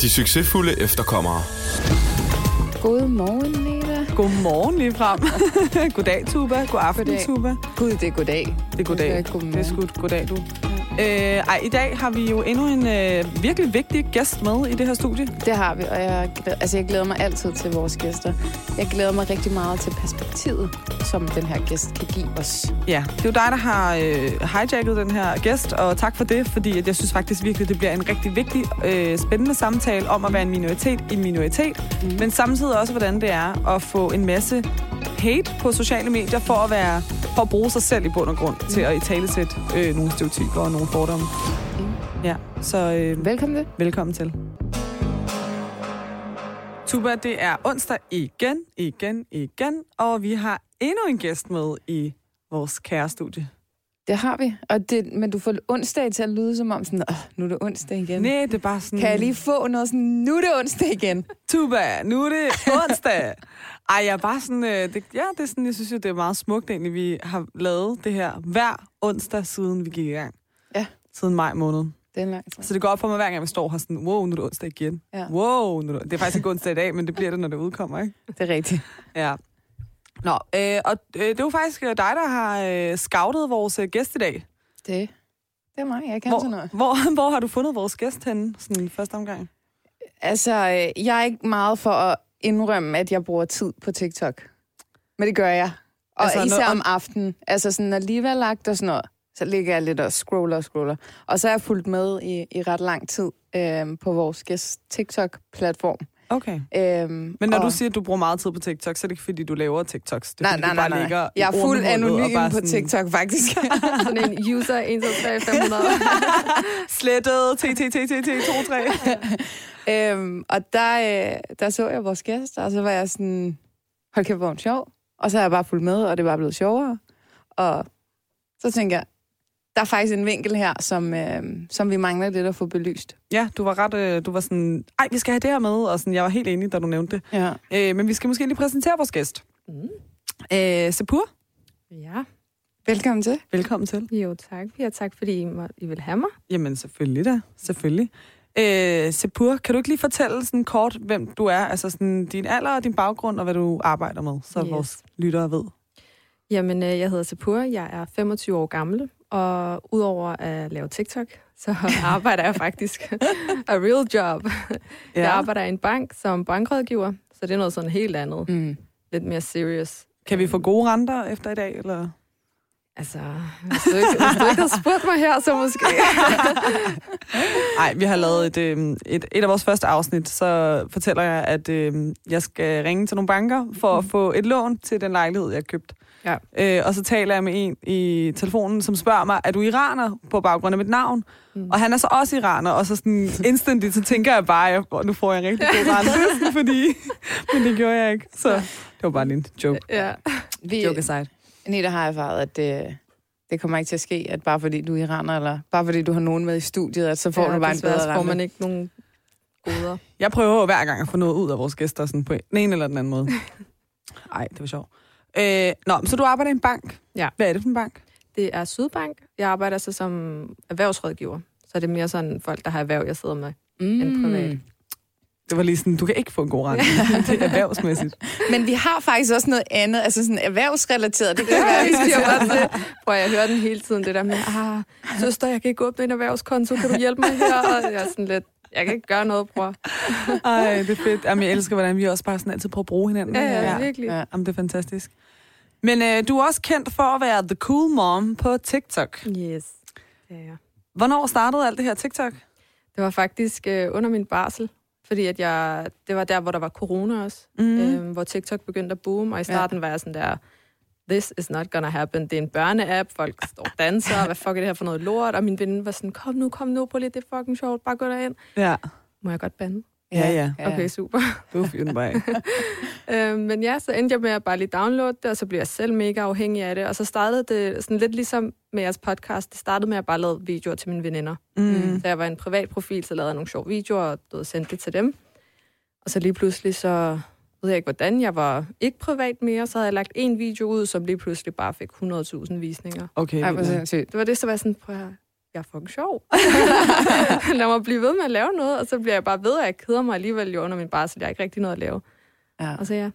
De succesfulde efterkommere. Godmorgen, Neda. Godmorgen lige frem. goddag, Tuba. God aften, Goddag. Tuba. Gud, det er goddag. Det er goddag. Det er. Det er sgu goddag, du. Øh, ej, i dag har vi jo endnu en øh, virkelig vigtig gæst med i det her studie. Det har vi, og jeg, glæder- altså, jeg glæder mig altid til vores gæster. Jeg glæder mig rigtig meget til perspektivet, som den her gæst kan give os. Ja, det er jo dig, der har øh, hijacket den her gæst, og tak for det, fordi at jeg synes faktisk virkelig, det bliver en rigtig vigtig, øh, spændende samtale om at være en minoritet i en minoritet, mm. men samtidig også, hvordan det er at få en masse hate på sociale medier for at være for at bruge sig selv i bund og grund til at italesætte øh, nogle stereotyper og nogle fordomme. Mm. Ja, så øh, Velkommen til. velkommen til. Tuba, det er onsdag igen, igen, igen, og vi har endnu en gæst med i vores kære studie. Det har vi. Og det, men du får onsdag til at lyde som om, sådan, "Åh, nu er det onsdag igen. Nej, det er bare sådan... Kan jeg lige få noget sådan, nu er det onsdag igen? Tuba, nu er det onsdag. Ej, jeg er bare sådan... Øh, det, ja, det er sådan, jeg synes jo, det er meget smukt egentlig. Vi har lavet det her hver onsdag, siden vi gik i gang. Ja. Siden maj måned. Det er en lang tid. Så det går op for mig, hver gang vi står her sådan, wow, nu er det onsdag igen. Ja. Wow, nu er det, det er faktisk ikke onsdag i dag, men det bliver det, når det udkommer, ikke? Det er rigtigt. Ja. Nå, øh, og øh, det er jo faktisk øh, dig, der har øh, scoutet vores øh, gæst i dag. Det, det er mig. Jeg kan sådan Hvor, noget. hvor, hvor har du fundet vores gæst henne, sådan første omgang? Altså, øh, jeg er ikke meget for at indrømme, at jeg bruger tid på TikTok. Men det gør jeg. Og Altså, især om aftenen. Altså sådan, når lagt og sådan noget, så ligger jeg lidt og scroller og scroller. Og så er jeg fulgt med i, i ret lang tid øhm, på vores gæst TikTok-platform. Okay. Øhm, Men når og, du siger, at du bruger meget tid på TikTok, så er det ikke, fordi du laver TikToks. Det er, Nej, fordi, nej, nej, bare nej. ligger Jeg er fuld anonym bare på sådan, TikTok, faktisk. Sådan en user 1, 2, 3, 500. Slettet, t, t, t, t, t, 2, 3. øhm, og der, øh, der så jeg vores gæst, og så var jeg sådan, hold kæft, hvor er sjov. Og så har jeg bare fulgt med, og det er bare blevet sjovere. Og så tænker jeg, der er faktisk en vinkel her, som, øh, som vi mangler lidt at få belyst. Ja, du var ret, øh, du var sådan, ej, vi skal have det her med, og sådan, jeg var helt enig, da du nævnte det. Ja. Øh, men vi skal måske lige præsentere vores gæst. Mm. Øh, Sepur, Ja, Velkommen til. velkommen til. jo tak. Ja, tak fordi I, må, I vil have mig. Jamen, selvfølgelig da, selvfølgelig. Øh, Sepur, kan du ikke lige fortælle sådan kort, hvem du er? Altså sådan din alder og din baggrund, og hvad du arbejder med, så Yes. vores lyttere ved. Jamen, øh, jeg hedder Sapur, jeg er 25 år gammel, og udover at lave TikTok, så arbejder jeg faktisk a real job. Ja. Jeg arbejder i en bank som bankrådgiver, så det er noget sådan helt andet. Mm. Lidt mere serious. Kan vi få gode renter efter i dag, eller? Altså, hvis du, ikke, hvis du ikke havde spurgt mig her, så måske. Nej, vi har lavet et, øh, et, et af vores første afsnit, så fortæller jeg, at øh, jeg skal ringe til nogle banker for at få et lån til den lejlighed, jeg har købt. Ja. Øh, og så taler jeg med en i telefonen, som spørger mig, er du iraner på baggrund af mit navn? Mm. Og han er så også iraner, og så sådan instantly, så tænker jeg bare, at nu får jeg en rigtig god rente, fordi, men det gjorde jeg ikke. Så det var bare en joke. ja. Vi, Joke aside. Nita har erfaret, at det, det kommer ikke til at ske, at bare fordi du er iraner, eller bare fordi du har nogen med i studiet, at så får ja, du bare en bedre så får man ikke nogen goder. Jeg prøver hver gang at få noget ud af vores gæster, sådan på den ene eller den anden måde. Ej, det var sjovt. Øh, nå, så du arbejder i en bank. Ja. Hvad er det for en bank? Det er Sydbank. Jeg arbejder så som erhvervsrådgiver. Så det er mere sådan folk, der har erhverv, jeg sidder med. Mm. en privat. Det var lige sådan, du kan ikke få en god rente. det er erhvervsmæssigt. Men vi har faktisk også noget andet, altså sådan erhvervsrelateret. Det kan være, vi skal siger bare det. Prøv at jeg hører den hele tiden, det der med, ah, søster, jeg kan ikke åbne en erhvervskonto, kan du hjælpe mig her? Og jeg er sådan lidt, jeg kan ikke gøre noget, bror. Ej, det er fedt. Jamen, jeg elsker, hvordan vi også bare sådan altid prøver at bruge hinanden. Ja, ja, ja. virkelig. Ja. Jamen, det er fantastisk. Men øh, du er også kendt for at være the cool mom på TikTok. Yes. Ja, ja. Hvornår startede alt det her TikTok? Det var faktisk øh, under min barsel, fordi at jeg, det var der, hvor der var corona også, Mm. øh, hvor TikTok begyndte at boome, og i starten ja. var jeg sådan der, this is not gonna happen. Det er en børneapp, folk står og danser, hvad fuck er det her for noget lort? Og min ven var sådan, kom nu, kom nu, på lidt, det er fucking sjovt, bare gå derind. Ja, Må jeg godt bande? Ja, ja. Okay, super. du er fyren bare. Øh, men ja, så endte jeg med at bare lige downloade det, og så blev jeg selv mega afhængig af det. Og så startede det sådan lidt ligesom med jeres podcast. Det startede med at bare lave videoer til mine veninder. Mm. Da jeg var en privat profil, så lavede jeg nogle sjove videoer og du sendte det til dem. Og så lige pludselig så ved jeg ikke hvordan, jeg var ikke privat mere, så havde jeg lagt en video ud, som lige pludselig bare fik 100.000 visninger. Okay. Ej. Det var det, så var jeg sådan, prøv at jeg er fucking sjov. Lad mig blive ved med at lave noget, og så bliver jeg bare ved, at jeg keder mig alligevel jo under min barsel. Jeg har ikke rigtig noget at lave. Ja. Og så ja,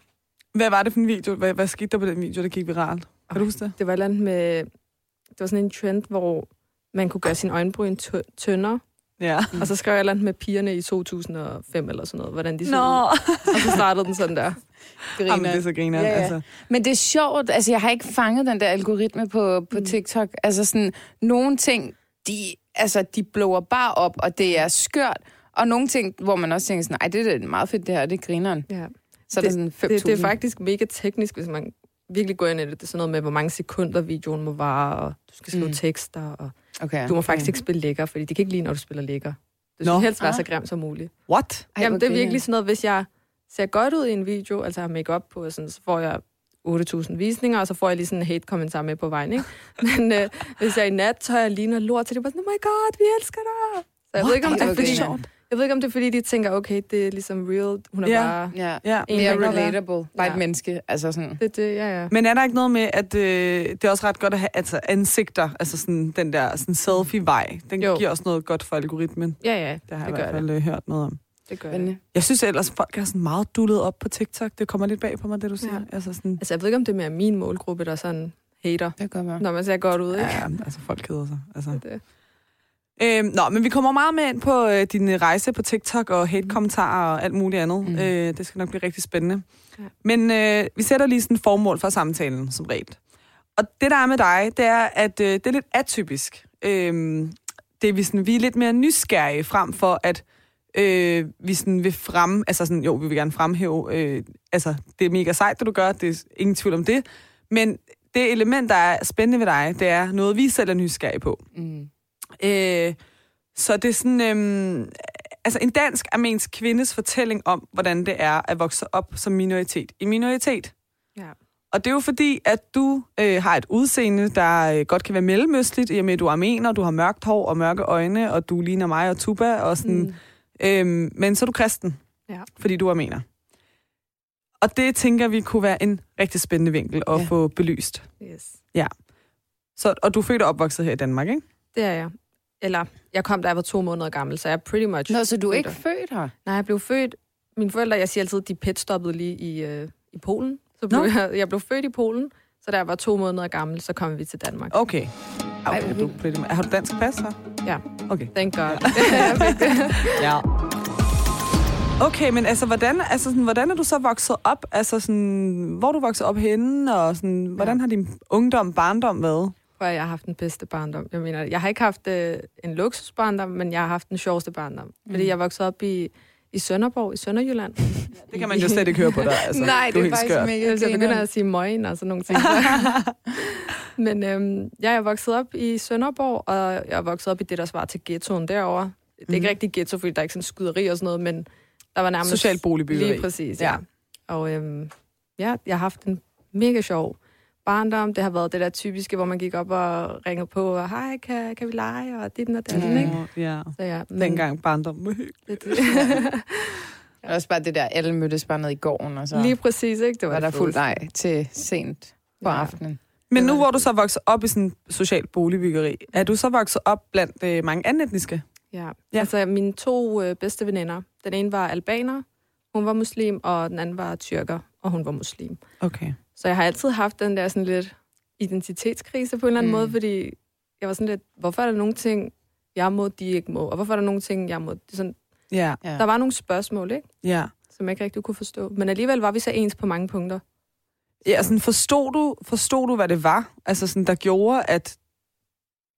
Hvad var det for en video? Hvad, hvad skete der på den video, der gik viralt? Kan du huske det? det var et med... Det var sådan en trend, hvor man kunne gøre sin øjenbryn tyndere, Ja. og så skrev jeg et eller andet med pigerne i 2005 eller sådan noget, hvordan de så Nå. ud. Og så startede den sådan der. Jamen, det er så griner. Ja, ja. Altså. Men det er sjovt, altså jeg har ikke fanget den der algoritme på, på Mm. TikTok. Altså sådan, nogle ting, de, altså, de blower bare op, og det er skørt. Og nogle ting, hvor man også tænker sådan, nej, det er meget fedt det her, det er grineren. Ja. Så det, er sådan 5.000. Det, det er faktisk mega teknisk, hvis man virkelig går ind i det. Det er sådan noget med, hvor mange sekunder videoen må vare, og du skal skrive Mm. tekster, og Okay. du må faktisk ikke spille lækker, fordi det kan ikke lide, når du spiller lækker. Det skal helst være Ah. så grimt som muligt. What? Ej, Jamen, hvor det er virkelig sådan noget, hvis jeg ser godt ud i en video, altså har make på, og sådan, så får jeg 8.000 visninger, og så får jeg lige sådan en hate-kommentar med på vejen, ikke? Men øh, hvis jeg i nat tør jeg ligner lort, så det er bare sådan, oh my god, vi elsker dig! Så jeg ved, ikke, om det er, hvor fordi, grineren. jeg ved ikke, om det er, fordi de tænker, okay, det er ligesom real, hun er Ja. bare... Ja, Ja. En, mere relatable. Bare Ja. et menneske. Altså sådan. Det, det, ja, ja. Men er der ikke noget med, at øh, det er også ret godt at have altså, ansigter, altså sådan, den der sådan selfie-vej, den Jo. giver også noget godt for algoritmen. Ja, ja, Det har jeg det i hvert fald øh, hørt noget om. Det gør det. Jeg synes ellers, folk er sådan meget dullet op på TikTok. Det kommer lidt bag på mig, det du siger. Ja. Altså sådan, Altså, jeg ved ikke, om det er mere min målgruppe, der sådan hater, Det kan være. når man ser godt ud, ikke? ja, altså folk keder sig. Altså. Det. Øhm, nå, men vi kommer meget med ind på øh, din øh, rejse på TikTok og hate-kommentarer og alt muligt andet. Mm. Øh, det skal nok blive rigtig spændende. Ja. Men øh, vi sætter lige sådan et formål for samtalen, som regel. Og det, der er med dig, det er, at øh, det er lidt atypisk. Øhm, det er, vi, sådan, vi er lidt mere nysgerrige frem for, at øh, vi sådan vil frem... Altså sådan, jo, vi vil gerne fremhæve... Øh, altså, det er mega sejt, det du gør. Det er ingen tvivl om det. Men det element, der er spændende ved dig, det er noget, vi selv er nysgerrige på. Mm. Øh, så det er sådan, øhm, altså en dansk-armensk kvindes fortælling om, hvordan det er at vokse op som minoritet i minoritet. Ja. Og det er jo fordi, at du øh, har et udseende, der øh, godt kan være mellemøstligt, i og med, at du er armener, du har mørkt hår og mørke øjne, og du ligner mig og Tuba, og sådan, mm. Øhm, men så er du kristen, Ja. fordi du er armener. Og det tænker vi kunne være en rigtig spændende vinkel at Ja. ja. få belyst. Yes. Så, og du er født og opvokset her i Danmark, ikke? Det er jeg. Eller, jeg kom, da jeg var to måneder gammel, så jeg er pretty much... Nå, så du er ikke født her? Nej, jeg blev født... Mine forældre, jeg siger altid, de petstoppede lige i, øh, i Polen. Så blev Nå. jeg, jeg blev født i Polen, så da jeg var to måneder gammel, så kom vi til Danmark. Okay. Ej, okay hvor du, pretty much- har du dansk pas, så? Ja. Okay. Thank God. Ja. Okay, men altså, hvordan, altså sådan, hvordan er du så vokset op? Altså, sådan, hvor er du vokset op henne? Og sådan, hvordan har din ungdom, barndom været? Prøv at jeg har haft den bedste barndom. Jeg mener, jeg har ikke haft øh, en luksusbarndom, men jeg har haft den sjoveste barndom. Mm. Fordi jeg voksede op i, i Sønderborg, i Sønderjylland. Det kan man jo slet ikke høre på dig. Altså. Nej, du det er helt faktisk skørt. mega Hvis jeg begynder at sige møgen og sådan nogle ting. Men øhm, jeg er vokset op i Sønderborg, og jeg er vokset op i det, der svarer til ghettoen derovre. Det er ikke Mhm. rigtig ghetto, fordi der er ikke sådan skyderi og sådan noget, men der var nærmest... Social boligbyggeri. Lige præcis, ja. Ja. ja. Og øhm, ja, jeg har haft en mega sjov barndom. Det har været det der typiske, hvor man gik op og ringede på, og hej, kan, kan vi lege? Og det og datten, Mm. ikke? Ja. Så ja, men, Dengang barndom. Det, det. Og Også bare det der, alle mødtes bare ned i gården, og så Lige præcis, ikke? Det var der det fuld leg til sent på Ja. aftenen. Men nu var hvor du så vokset op i sådan social boligbyggeri, er du så vokset op blandt øh, mange anden etniske? Ja. Ja. Altså, mine to øh, bedste veninder, den ene var albaner, hun var muslim, og den anden var tyrker, og hun var muslim. Okay. Så jeg har altid haft den der sådan lidt identitetskrise på en eller anden Mm. måde, fordi jeg var sådan lidt, hvorfor er der nogle ting, jeg må, de ikke må, og hvorfor er der nogle ting, jeg må? Sådan, Ja, Ja. Der var nogle spørgsmål, ikke? ja. som jeg ikke rigtig kunne forstå. Men alligevel var vi så ens på mange punkter. Ja, sådan forstod du, forstod du, hvad det var? Altså sådan, der gjorde, at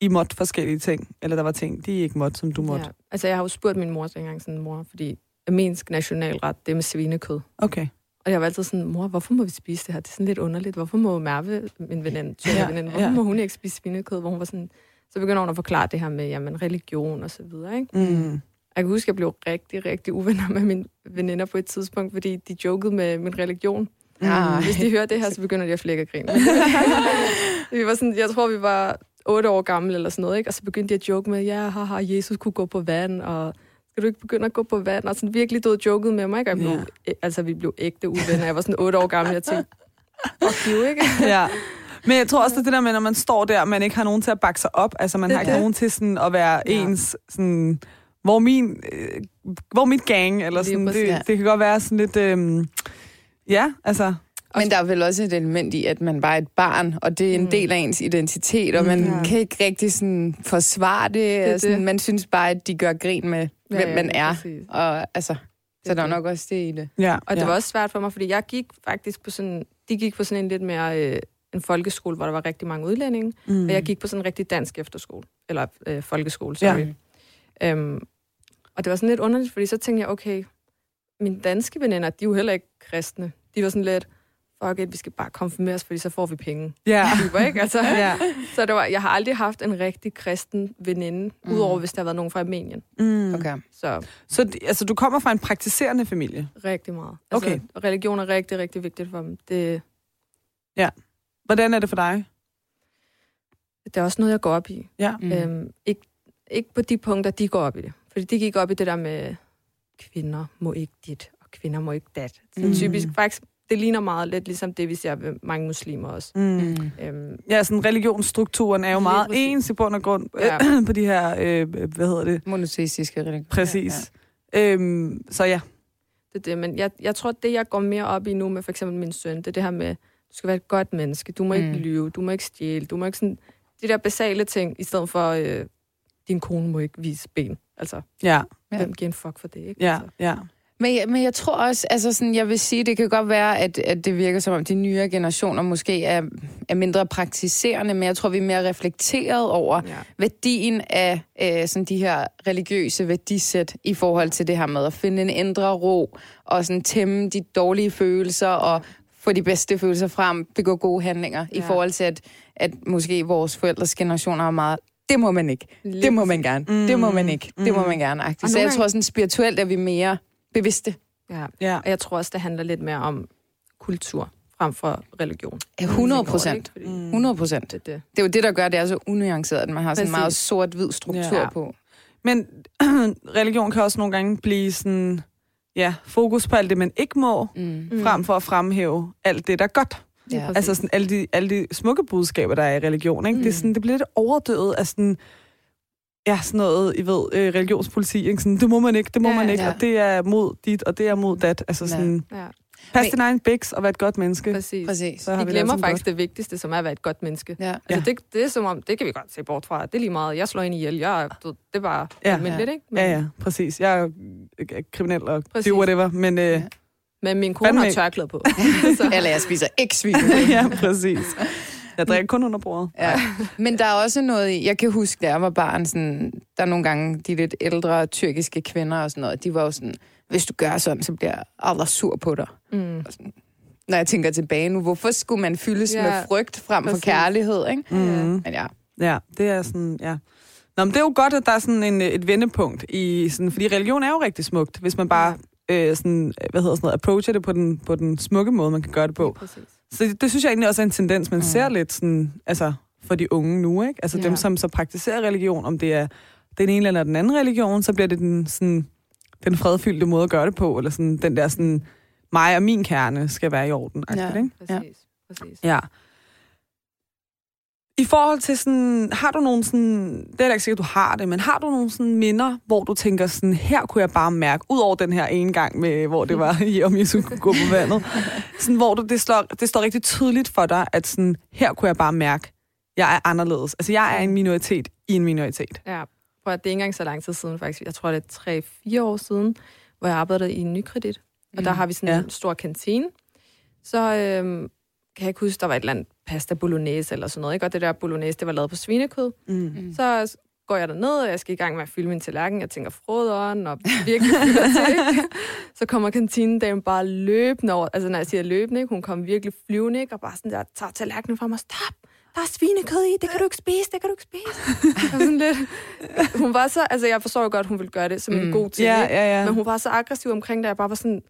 I måtte forskellige ting? Eller der var ting, de ikke måtte, som du måtte? Ja. Altså, jeg har jo spurgt min mor så engang sådan, mor, fordi armensk nationalret, det er med svinekød. Okay. Og jeg var altid sådan, mor, hvorfor må vi spise det her? Det er sådan lidt underligt. Hvorfor må Merve, min veninde, Ja, veninde, hvorfor ja. må hun ikke spise svinekød? Hvor hun var sådan, så begynder hun at forklare det her med jamen, religion og så videre. Ikke? Mm. Jeg kan huske, at jeg blev rigtig, rigtig uvenner med mine veninder på et tidspunkt, fordi de jokede med min religion. Ej. Hvis de hører det her, så begynder de at flække og grine. vi var sådan, jeg tror, vi var otte år gamle eller sådan noget, ikke? og så begyndte de at joke med, ja, haha, Jesus kunne gå på vand, og skal du ikke begynde at gå på vand? Og sådan virkelig død joket med mig, ikke? Og jeg blev, Ja. Altså, vi blev ægte uvenner. Jeg var sådan otte år gammel, jeg tænkte, fuck you, ikke? ja. Men jeg tror også, det er det der med, når man står der, og man ikke har nogen til at bakke sig op. Altså, man Det har ikke det. nogen til sådan at være Ja. ens... Sådan, hvor min, øh, hvor mit gang, eller sådan, præcis. det, det kan godt være sådan lidt... Øh, ja, altså... Men der er vel også et element i, at man bare er et barn, og det er en Mm. del af ens identitet, og man Mm. mm. kan ikke rigtig sådan forsvare det. er det sådan, det. Man synes bare, at de gør grin med, ja, hvem man er. præcis. Og altså, så der er nok også det i det. Ja, Og det ja. var også svært for mig, fordi jeg gik faktisk på sådan, de gik på sådan en lidt mere øh, en folkeskole, hvor der var rigtig mange udlændinge, Mm. og jeg gik på sådan en rigtig dansk efterskole, eller øh, folkeskole, sorry. Ja. Øhm, og det var sådan lidt underligt, fordi så tænkte jeg, okay, mine danske veninder, de er jo heller ikke kristne. De var sådan lidt, fuck it, vi skal bare konfirmeres, fordi så får vi penge. Ja. Typer, ikke? Altså, ja. Så det var, jeg har aldrig haft en rigtig kristen veninde, mm. udover hvis der har været nogen fra Armenien. Mm. Okay. Så Så altså, du kommer fra en praktiserende familie. rigtig meget. Okay. Altså, religion er rigtig, rigtig vigtigt for dem. Det, Hvordan er det for dig? det er også noget, jeg går op i. Ja. Mm. Øhm, ikke, ikke på de punkter, de går op i det. Fordi de gik op i det der med, kvinder må ikke dit, og kvinder må ikke dat. Så mm. typisk, faktisk, det ligner meget lidt ligesom det, vi ser ved mange muslimer også. Mm. Mm. Øhm, Ja, sådan religionsstrukturen er jo meget præcis. ens i bund og grund Ja. på de her, øh, hvad hedder det? Monoteistiske religion. Præcis. Ja, ja. Øhm, så ja. det er det. Men jeg, jeg tror, det, jeg går mere op i nu med for eksempel min søn, det er det her med, du skal være et godt menneske, du må mm. ikke lyve, du må ikke stjæle, du må ikke sådan, de der basale ting, i stedet for, øh, din kone må ikke vise ben. Altså, Ja, Ja. hvem giver en fuck for det, ikke? ja, Altså. ja. Men, jeg- men jeg tror også, altså sådan, jeg vil sige, det kan godt være, at, at det virker som om de nye generationer måske er, er mindre praktiserende, men jeg tror, vi er mere reflekteret over Ja. værdien af øh, sådan de her religiøse værdisæt i forhold til det her med at finde en indre ro og sådan tæmme de dårlige følelser og få de bedste følelser frem, begå gode handlinger, ja. i forhold til, at, at måske vores forældres generationer er meget det må man ikke. Lige Det må man gerne. Mm. Det må man ikke. Det må Mm. man gerne. Agtigt. Så jeg tror sådan spirituelt er vi mere bevidste. Ja. ja. Og jeg tror også, det handler lidt mere om kultur frem for religion. Ja, 100 Jeg tænker over det, procent. ikke? Fordi Mm. 100 procent. Det, er det. Det er jo det, der gør, det er så unuanceret, at man har sådan en meget sort-hvid struktur Ja. på. Men religion kan også nogle gange blive sådan, ja, fokus på alt det, man ikke må, Mm. Mm. frem for at fremhæve alt det, der er godt. Ja. Altså sådan alle de, alle de smukke budskaber, der er i religion. Ikke? Mm. Det, er Mm. sådan, det bliver lidt overdøvet af sådan, ja, sådan noget, I ved, øh, religionspolitik. Ikke? Sådan, det må man ikke, det må Ja, man ikke, ja. og det er mod dit, og det er mod dat. Altså Ja. sådan, Ja, pas Men- din egen biks og vær et godt menneske. præcis. Præcis. Så har De vi det glemmer faktisk det vigtigste, som er at være et godt menneske. Ja. Altså, det, det er som om, det kan vi godt se bort fra. Det er lige meget, jeg slår en ihjel. Jeg, du, det er bare Ja. ja, almindeligt, ikke? Men, Ja, ja, præcis. Jeg er øh, kriminel og Præcis. do whatever, men... Øh, Men min kone Fandme har tørklæde på. så, Eller jeg spiser ikke svin. ja, præcis. Jeg drikker kun under bordet. Ja. Men der er også noget jeg kan huske, da jeg var barn, sådan, der er nogle gange de lidt ældre tyrkiske kvinder og sådan noget, de var jo sådan, hvis du gør sådan, så bliver Allah sur på dig. mm, Når jeg tænker tilbage nu, hvorfor skulle man fyldes Ja, med frygt frem for præcis. kærlighed, ikke? Mm. Men ja, Ja, det er sådan, ja. Nå, men det er jo godt, at der er sådan en, et vendepunkt i sådan, fordi religion er jo rigtig smukt, hvis man bare øh, sådan, hvad hedder sådan noget, approacher det på den, på den smukke måde, man kan gøre det på. præcis. Så det, det synes jeg egentlig også er en tendens, man Mm. ser lidt sådan, altså for de unge nu, ikke? Altså ja. dem, Ja. som så praktiserer religion, om det er den ene eller den anden religion, så bliver det den, sådan, den fredfyldte måde at gøre det på, eller sådan, den der sådan, mig og min kerne skal være i orden. Ja. Ikke? Præcis. præcis. Ja. I forhold til sådan, har du nogle sådan, det er heller ikke sikkert, du har det, men har du nogle sådan minder, hvor du tænker sådan, her kunne jeg bare mærke, ud over den her ene gang, med, hvor det var, i, om skulle kunne gå på vandet, sådan, hvor du, det, slår, det står rigtig tydeligt for dig, at sådan, her kunne jeg bare mærke, jeg er anderledes. Altså, jeg er en minoritet i en minoritet. Ja, for det er ikke engang så lang tid siden faktisk. Jeg tror, det er 3-4 år siden, hvor jeg arbejdede i en nykredit. Og der Mm. har vi sådan Ja. en stor kantine. Så øhm, kan jeg ikke huske, der var et eller andet pasta bolognese eller sådan noget. Ikke? Og det der bolognese, det var lavet på svinekød. Mm. Så går jeg derned, og jeg skal i gang med at fylde min tallerken. Jeg tænker froderen, og virkelig til. Så kommer kantinedamen bare løbende over. Altså, når jeg siger løbende, ikke? hun kom virkelig flyvende, ikke? og bare sådan der, tager tallerkenen fra mig. Stop! Der er svinekød i, det kan du ikke spise, det kan du ikke spise. Sådan lidt... Hun var så... Altså, jeg forstår jo godt, hun ville gøre det som en Mm. god ting, ikke? ja, ja. Men hun var så aggressiv omkring det, at jeg bare var sådan...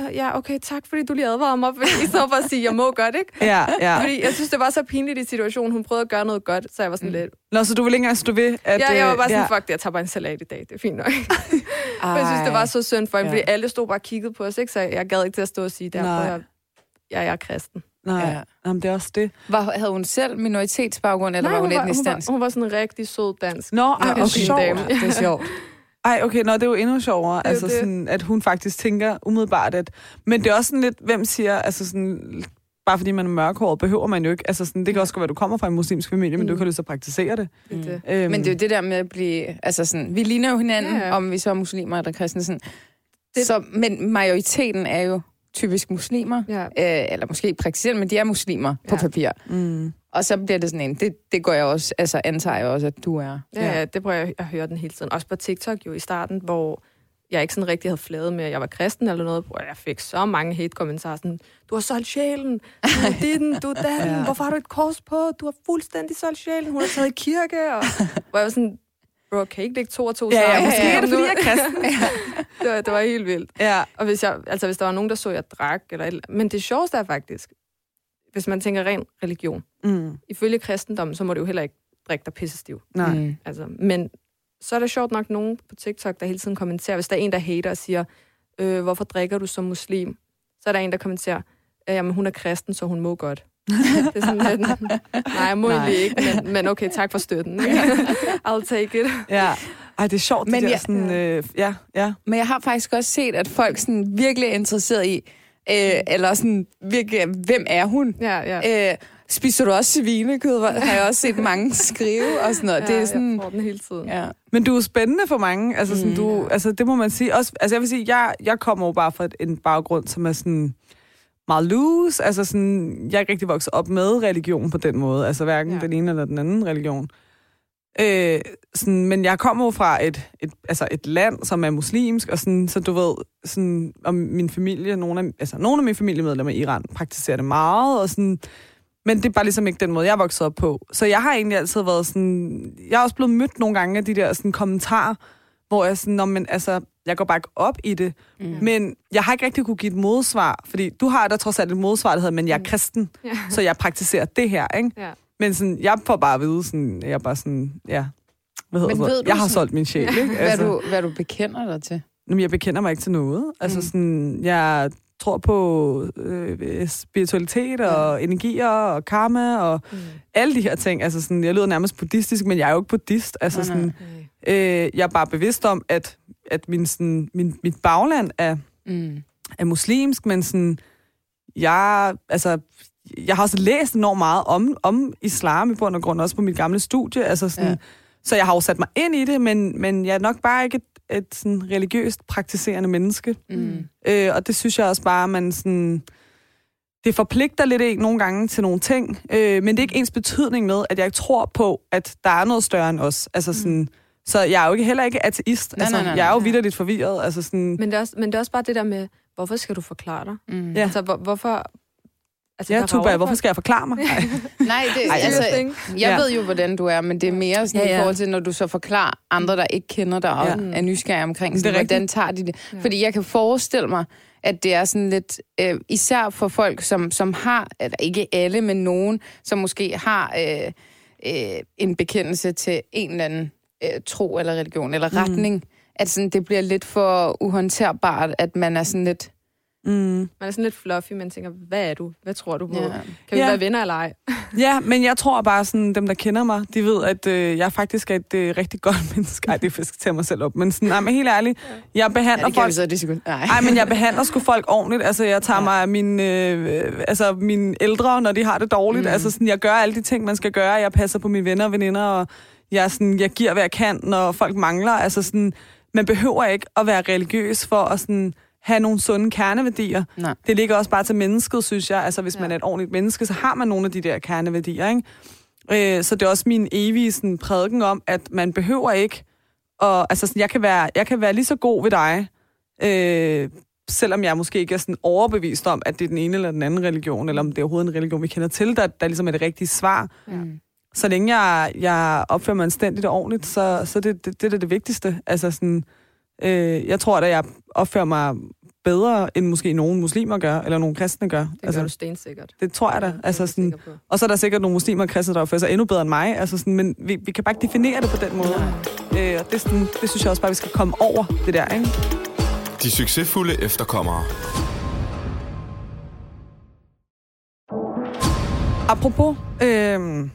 "Øh, Ja, okay, tak, fordi du lige advarede mig, i stedet for at sige, jeg må det, ikke? Ja, ja. Fordi jeg synes, det var så pinligt i situationen. Hun prøvede at gøre noget godt, så jeg var sådan Mm. lidt... Nå, så du vil ikke engang stå ved, at... Ja, jeg var bare øh, sådan, fuck det, jeg tager bare en salat i dag, det er fint nok. Jeg synes, det var så synd for hende, Ja. fordi alle stod bare og kiggede på os, ikke? så jeg gad ikke til at stå og sige, der, Nej. jeg, jeg, jeg er kristen. Nej, Ja. ja. Jamen, det er også det. Var, havde hun selv minoritetsbaggrund, eller Nej, var hun, hun, etnisk hun, var, dansk? hun var sådan en rigtig sød dansk. Nå, ej, Ja, okay. fin sjovt. dame. Det er sjovt. Ej, okay, nå, det er jo endnu sjovere, er jo altså det. sådan, at hun faktisk tænker umiddelbart, at... Men det er også sådan lidt, hvem siger, altså sådan, bare fordi man er mørkhåret, behøver man jo ikke, altså sådan, det kan også godt være, at du kommer fra en muslimsk familie, men du Mm. kan lyst til at praktisere det. Det, det. Øhm, Men det er jo det der med at blive... Altså sådan, vi ligner jo hinanden, ja. ja. om vi så er muslimer eller kristne. Sådan. Det- Så, men majoriteten er jo typisk muslimer. Ja. Øh, eller måske ikke praktiserende, men de er muslimer ja. på papir. Mm. Og så bliver det sådan en... Det, det går jeg også... Altså antager jeg også, at du er. Ja, ja, det prøver jeg at høre den hele tiden. Også på TikTok jo i starten, hvor jeg ikke sådan rigtig havde fladet med, at jeg var kristen eller noget, hvor jeg fik så mange hate-kommentarer, sådan, du har solgt sjælen, du er din, du er den, Ja. hvorfor har du et kors på, du har fuldstændig solgt sjælen, hun har taget i kirke, og hvor jeg var sådan, bro, kan I ikke lægge to og to Ja, ja, sammen? måske ja, er det, fordi jeg er kristen. det, var, det var helt vildt. ja. Og hvis, jeg, altså, hvis der var nogen, der så, jeg drak, eller, men det sjoveste er faktisk, hvis man tænker ren religion, Mm. ifølge kristendommen, så må du jo heller ikke drikke dig pissestiv. Nej. Mm. Altså, men så er der sjovt nok nogen på TikTok, der hele tiden kommenterer, hvis der er en, der hater og siger, øh, hvorfor drikker du som muslim? Så er der en, der kommenterer, jamen hun er kristen, så hun må godt. det er sådan lidt, nej, jeg må Nej. egentlig ikke, men, men okay, tak for støtten. I'll take it. Ja. Ej, det er sjovt, Men det der ja- sådan... Øh, ja, ja. Men jeg har faktisk også set, at folk sådan virkelig er interesseret i... Øh, eller sådan virkelig, hvem er hun? Ja, ja. Øh, spiser du også svinekød? Har jeg også set mange skrive og sådan noget. ja det er Jeg sådan... får den hele tiden. Ja. Men du er spændende for mange. Altså, sådan, Mm. du, altså det må man sige. Også, altså, jeg vil sige, jeg, jeg kommer jo bare fra et- en baggrund, som er sådan meget loose. Altså, sådan, jeg er ikke rigtig vokset op med religion på den måde. Altså, hverken Ja. den ene eller den anden religion. Øh, sådan, men jeg kommer jo fra et, et, altså et land, som er muslimsk, og sådan, så du ved, sådan, om min familie, nogle af, altså, nogle af mine familiemedlemmer i Iran praktiserer det meget, og sådan, men det er bare ligesom ikke den måde, jeg er vokset op på. Så jeg har egentlig altid været sådan... Jeg er også blevet mødt nogle gange af de der sådan, kommentarer, hvor jeg sådan, "Nå, men altså, jeg går bare ikke op i det. Mm. Men jeg har ikke rigtig kunne give et modsvar, fordi du har der trods alt et modsvar, der hedder, men jeg er kristen, Ja. så jeg praktiserer det her, ikke? Ja. Men sådan, jeg får bare at vide, sådan, jeg er bare sådan, ja, hvad hedder Men det? ved du Jeg har sådan- solgt min sjæl, ikke? Hvad, du, hvad du bekender dig til? Jamen, jeg bekender mig ikke til noget. Altså Mm. sådan, jeg tror på øh, spiritualitet og energier og karma og Mm. alle de her ting. Altså sådan, jeg lyder nærmest buddhistisk, men jeg er jo ikke buddhist. Altså Nej, sådan, Nej. øh, jeg er bare bevidst om, at, at min, sådan, min, mit bagland er, Mm. er muslimsk, men sådan, jeg, altså, jeg har også læst enormt meget om, om islam i bund og grund, også på mit gamle studie. Altså sådan, Ja. Så jeg har jo sat mig ind i det, men, men jeg er nok bare ikke et, et sådan religiøst praktiserende menneske. Mm. Øh, og det synes jeg også bare, man sådan... Det forpligter lidt en nogle gange til nogle ting, øh, men det er ikke ens betydning med, at jeg ikke tror på, at der er noget større end os. Altså sådan, Så jeg er jo ikke, heller ikke ateist. Nej, altså, nej, nej, jeg er jo nej. vidderligt forvirret. Altså sådan, Men, det er også, men det er også bare det der med, hvorfor skal du forklare dig? Mm. Ja. Altså, hvor, hvorfor... Altså, ja, Tuba, hvorfor skal jeg forklare mig? Ej. Nej, det, Ej, altså, jeg Ja. ved jo, hvordan du er, men det er mere sådan Ja, ja, i forhold til, når du så forklarer andre, der ikke kender dig, og Ja. er nysgerrige omkring, Det er sådan, hvordan rigtigt. tager de det? Ja. Fordi jeg kan forestille mig, at det er sådan lidt, øh, især for folk, som, som har, eller ikke alle, men nogen, som måske har øh, øh, en bekendelse til en eller anden øh, tro eller religion eller Mm. retning, at sådan, det bliver lidt for uhåndterbart, at man er sådan lidt... Mm. Man er sådan lidt fluffy, man tænker, hvad er du? Hvad tror du på? Ja. Kan vi Ja. være venner eller ej? Ja, men jeg tror bare, sådan, dem, der kender mig, de ved, at øh, jeg faktisk er et øh, rigtig godt menneske. Ej, det er tage mig selv op. Men, sådan, nej, men helt ærligt, jeg Ja, behandler det kan folk... vi så det. Nej. Ej, men jeg behandler sgu folk ordentligt. Altså, jeg tager Ja. mig af mine, øh, altså, mine ældre, når de har det dårligt. Mm. Mm. Altså, sådan, jeg gør alle de ting, man skal gøre. Jeg passer på mine venner og veninder, og jeg, sådan, jeg giver, hvad jeg kan, når folk mangler. Altså, sådan, man behøver ikke at være religiøs for at sådan, have nogle sunde kerneværdier. Nej. Det ligger også bare til mennesket, synes jeg. Altså, hvis Ja. man er et ordentligt menneske, så har man nogle af de der kerneværdier, ikke? Øh, så det er også min evige sådan, prædiken om, at man behøver ikke... Og, altså, sådan, jeg, kan være, jeg kan være lige så god ved dig, øh, selvom jeg måske ikke er sådan overbevist om, at det er den ene eller den anden religion, eller om det er overhovedet en religion, vi kender til, der, der ligesom er det rigtige svar. Mm. Så længe jeg, jeg opfører mig anstændigt og ordentligt, så, så det, det, det er det vigtigste. Altså sådan, øh, jeg tror, at jeg opfører mig bedre, end måske nogen muslimer gør, eller nogle kristne gør. Det gør altså, du stensikkert. Det tror jeg da. Det Altså sådan, og så er der sikkert nogle muslimer og kristne, der opfører sig endnu bedre end mig. Altså sådan, men vi, vi kan bare ikke definere det på den måde. Øh, og det, er sådan, det synes jeg også bare, vi skal komme over det der, ikke? De succesfulde efterkommere. Apropos øh,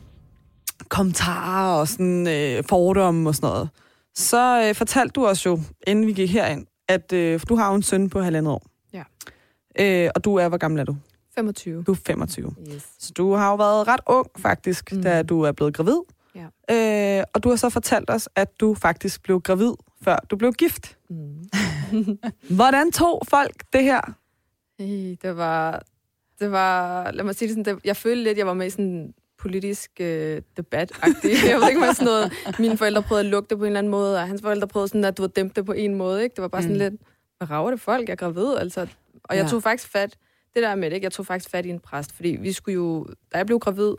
kommentarer og sådan, øh, fordomme og sådan noget, så øh, fortalte du os jo, inden vi gik herind, at øh, du har jo en søn på halvandet år. Ja. Øh, og du er, hvor gammel er du? 25. Du er 25. Yes. Så du har jo været ret ung, faktisk, mm. Da du er blevet gravid. Ja. Øh, og du har så fortalt os, at du faktisk blev gravid, før du blev gift. Mm. Hvordan tog folk det her? Det var, det var, lad mig sige det sådan, det, jeg følte lidt, jeg var med i sådan politisk øh, debat -agtig. Jeg ved ikke, hvad sådan noget, mine forældre prøvede at lukke det på en eller anden måde, og hans forældre prøvede sådan, at du var dæmpe det på en måde, ikke? Det var bare sådan Mm. lidt, hvad rager det folk, jeg er gravid, altså. Og jeg Ja. tog faktisk fat, det der med det, ikke? Jeg tog faktisk fat i en præst, fordi vi skulle jo, da jeg blev gravid,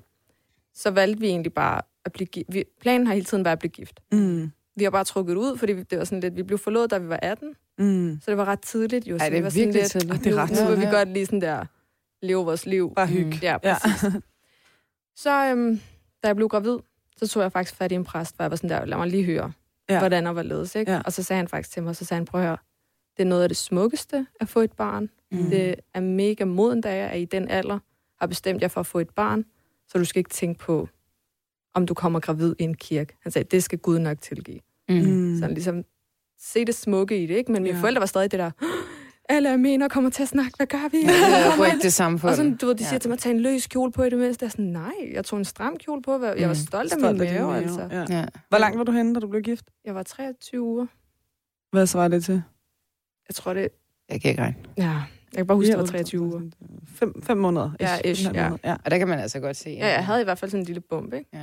så valgte vi egentlig bare at blive gift. Vi, planen har hele tiden været at blive gift. Mm. Vi har bare trukket ud, fordi det var sådan lidt, vi blev forlovet, da vi var 18, Mm. så det var ret tidligt jo. Ej, det er var sådan virkelig lidt, tidligt. Det er ret nu, nu vil vi Ja. godt lige sådan der leve vores liv. Bare hygge. Ja, Ja. præcis. Så øhm, da jeg blev gravid, så tog jeg faktisk fat i en præst, hvor jeg var sådan der, lad mig lige høre, Ja. hvordan og hvorledes. Ikke? Ja. Og så sagde han faktisk til mig, så sagde han, prøv at høre, det er noget af det smukkeste at få et barn. Mm. Det er mega moden, da jeg er i den alder, har bestemt jer for at få et barn, så du skal ikke tænke på, om du kommer gravid i en kirke. Han sagde, det skal Gud nok tilgive. Mm. Mm. Så ligesom, se det smukke i det, ikke? Men mine ja. forældre var stadig det der, alle er mener kommer til at snakke, hvad gør vi? Det er rygte samfund. Og sådan, du ved, de siger Ja. til mig, tag en løs kjole på i det mindste. Jeg er sådan, nej, jeg tog en stram kjole på. Jeg var Mm. stolt af Stolt min af din mave, mave, altså. Ja. Ja. Hvor langt var du henne, da du blev gift? Jeg var 23 uger. Hvad svarer det til? Jeg tror det... Jeg kan ikke regne. Ja, jeg kan bare huske, det var 23 uger. Fem, fem måneder. Ja, ish, ja. måneder, ja. Og der kan man altså godt se. Ja, jeg havde i hvert fald sådan en lille bump, ikke? Ja.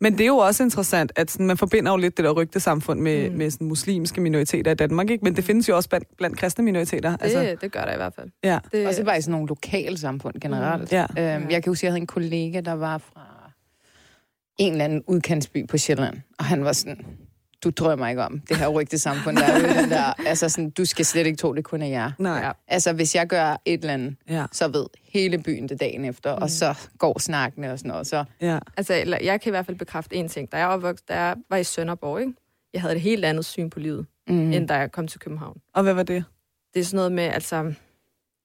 Men det er jo også interessant, at sådan, man forbinder jo lidt det der rygtesamfund med, mm. Mm. med sådan, muslimske minoriteter i Danmark, ikke? men det findes jo også blandt, blandt kristne minoriteter. Det, altså, det gør der i hvert fald. ja. Det, Også bare i sådan nogle lokale samfund generelt. Ja. Øhm, jeg kan huske, at jeg havde en kollega, der var fra en eller anden udkantsby på Sjælland, og han var sådan, du drømmer ikke om det her rygte samfund, der er ude den der, altså sådan, du skal slet ikke tro, det kun er jer. Nej. Ja. Altså, hvis jeg gør et eller andet, Ja. så ved hele byen det dagen efter, mm. og så går snakkene og sådan noget. Så, ja. Altså, eller, jeg kan i hvert fald bekræfte en ting. Da jeg, var vokset, da jeg var i Sønderborg, ikke? jeg havde et helt andet syn på livet, mm. end da jeg kom til København. Og hvad var det? Det er sådan noget med, altså,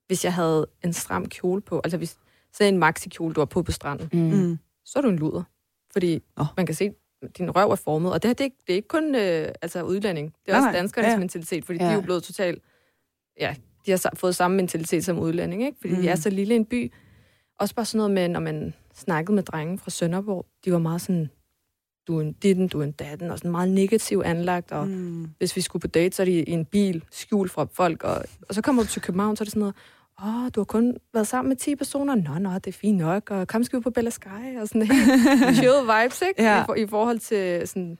hvis jeg havde en stram kjole på, altså hvis sådan en maxi-kjole, du har på på stranden, Mm. Mm. så er du en luder. Fordi oh. man kan se, din røv er formet. Og det her, det er ikke, det er ikke kun øh, altså udlænding. Det er Nej, også nej. danskernes Ja. mentalitet, fordi ja. de er jo blevet totalt... Ja, de har fået samme mentalitet som udlænding, ikke? Fordi Mm. mm. de er så lille en by. Også bare sådan noget med, når man snakkede med drenge fra Sønderborg, de var meget sådan, du er en ditten, du er en datten, og sådan meget negativ anlagt, og Mm. hvis vi skulle på date, så er de i en bil, skjult fra folk, og, og så kommer du til København, så er det sådan noget, åh, du har kun været sammen med 10 personer, nå, nå, det er fint nok, og kom skal vi på Bella Sky, og sådan helt chill vibes, ikke? Ja. I, for, I forhold til sådan,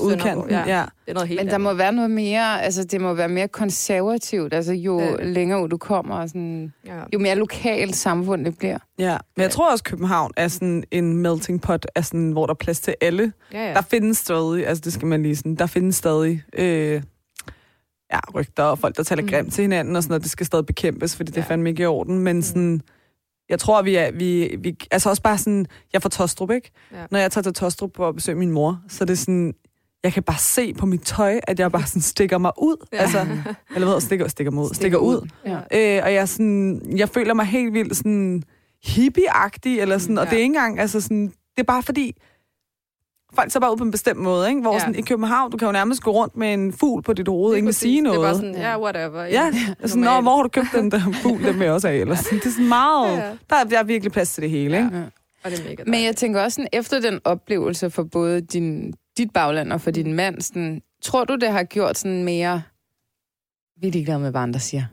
udkanten, ja. ja. ja. det er noget helt Men der andet. må være noget mere, altså det må være mere konservativt, altså jo Ja. længere ud du kommer, og sådan, Ja. jo mere lokalt samfund det bliver. ja. Men jeg tror også, København er sådan en melting pot, er sådan, hvor der er plads til alle. Ja, ja. Der findes stadig, altså det skal man lige sådan, der findes stadig øh, ja, rygter og folk, der taler Mm. grimt til hinanden og sådan noget. Det skal stadig bekæmpes, fordi det er Ja. fandme ikke i orden. Men sådan, jeg tror, vi er, vi, vi, altså også bare sådan, jeg er fra Tostrup, ikke? Ja. Når jeg tager til Tostrup på at besøge min mor, så er det sådan, jeg kan bare se på mit tøj, at jeg bare sådan stikker mig ud. Ja. Altså, eller hvad, stikker, stikker mig ud, stikker ud. Ja. Øh, og jeg, sådan, jeg føler mig helt vildt sådan hippie-agtig, eller sådan, ja. og Ja. det er ikke engang, altså sådan, det er bare fordi, folk ser bare ud på en bestemt måde, ikke? Hvor ja. Ja. sådan, i København, du kan jo nærmest gå rundt med en fugl på dit hoved, ingen vil sige noget. Det er bare sådan, ja, whatever. Ja, sådan, Nå, normalt. hvor har du købt den der fugl, den jeg også have, eller sådan. Det er sådan meget, Ja, ja. der er, der er virkelig plads til det hele, ikke? Ja. Og det er mega Men jeg tænker også, sådan, efter den oplevelse for både din, dit bagland og for din mand, sådan, tror du, det har gjort sådan mere... Vi er ligeglade med, hvad andre siger.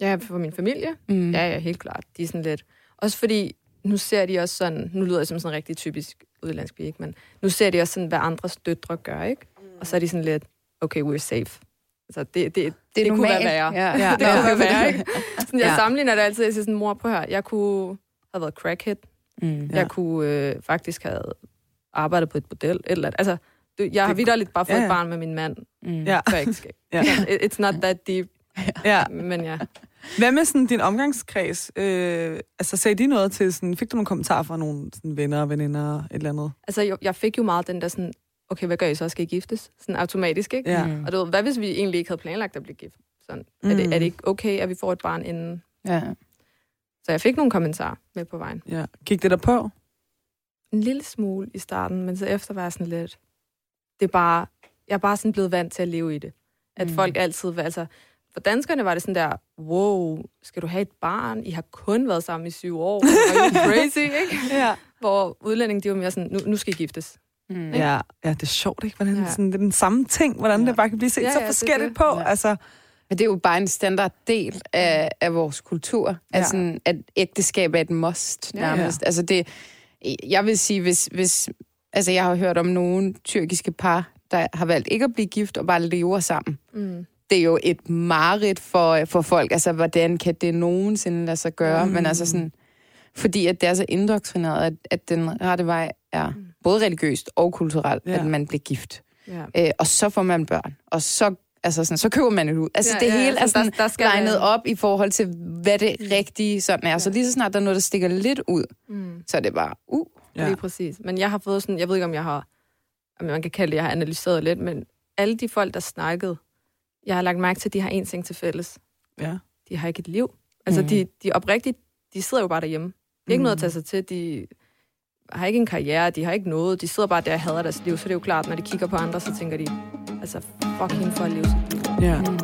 Ja, for min familie, Mm. Ja, ja, helt klart. De er sådan lidt... Også fordi, nu ser de også sådan... Nu lyder jeg som sådan en rigtig typisk udlandsk pige, ikke? Men nu ser de også sådan, hvad andres døtre gør, ikke? Og så er de sådan lidt, okay, we're safe. Altså, det, det, det, det kunne være værre. Ja. Ja. Det kunne være værre, ikke? Sådan, jeg Ja. sammenligner det altid. Jeg siger sådan, mor, prøv her. Jeg kunne have været crackhead. Mm. Ja. Jeg kunne øh, faktisk have arbejdet på et bordel. Eller, altså, det, jeg har Det- vidderligt bare fået Ja, et barn med min mand Mm. Ja. før ægteskab. Ja. It- It's not that deep. Ja. Men ja, Hvad med sådan din omgangskreds? Øh, altså, sagde de noget til sådan, fik du nogle kommentarer fra nogle sådan, venner og veninder, et eller andet? altså jeg, jeg fik jo meget den der sådan, okay, hvad gør I så? Skal I giftes? Sådan automatisk, ikke? Ja. Mm. Og du ved, hvad hvis vi egentlig ikke havde planlagt at blive gift? Sådan, mm. er, det, Mm. er det ikke okay, at vi får et barn inden? Ja. Så jeg fik nogle kommentarer med på vejen. ja. Gik det der på? En lille smule i starten, men så efter var jeg sådan lidt... Det er bare... Jeg er bare sådan blevet vant til at leve i det. At Mm. mm. folk altid... Altså, for danskerne var det sådan der, wow, skal du have et barn? I har kun været sammen i syv år. Are you crazy, ikke? Ja. Hvor udlændinge, de var mere sådan, nu, nu skal I giftes. Mm. Ja, ja, det er sjovt, ikke? Hvordan, ja. Ja. sådan, det er den samme ting, hvordan ja. Ja. det bare kan blive set ja, Ja, så ja, det forskelligt det. på. Ja. Altså, Men det er jo bare en standard del af, af vores kultur. Ja. Ja. Altså, at ægteskab er et must, Ja, nærmest. Ja. Altså, det, jeg vil sige, hvis, hvis... Altså, jeg har hørt om nogle tyrkiske par, der har valgt ikke at blive gift og bare lever sammen. Mm. Det er jo et mareridt for, for folk. Altså, hvordan kan det nogensinde lade sig gøre? Mm. Mm. Men altså sådan... Fordi at det er så indoktrineret, at, at den rette vej er Mm. både religiøst og kulturelt, Ja. at man bliver gift. Ja. Øh, og så får man børn. Og så, altså sådan, så køber man et ud. Altså, Ja, det ja, hele er altså, der- sådan der skal legnet op i forhold til, hvad det rigtige sådan er. Ja. Så lige så snart der er noget, der stikker lidt ud, Mm. så er det bare, uh. Ja. Lige præcis. Men jeg har fået sådan, jeg ved ikke, om jeg har, om man kan kalde det, jeg har analyseret lidt, men alle de folk, der snakkede, jeg har lagt mærke til, at de har en ting til fælles. ja. De har ikke et liv. Altså, Mm. de, de er oprigtigt, de sidder jo bare derhjemme. Det er ikke Mm. noget at tage sig til. De har ikke en karriere, de har ikke noget. De sidder bare der og hader deres liv, så det er jo klart, når de kigger på andre, så tænker de, altså, fuck hende for at leve sit liv. ja. Mm.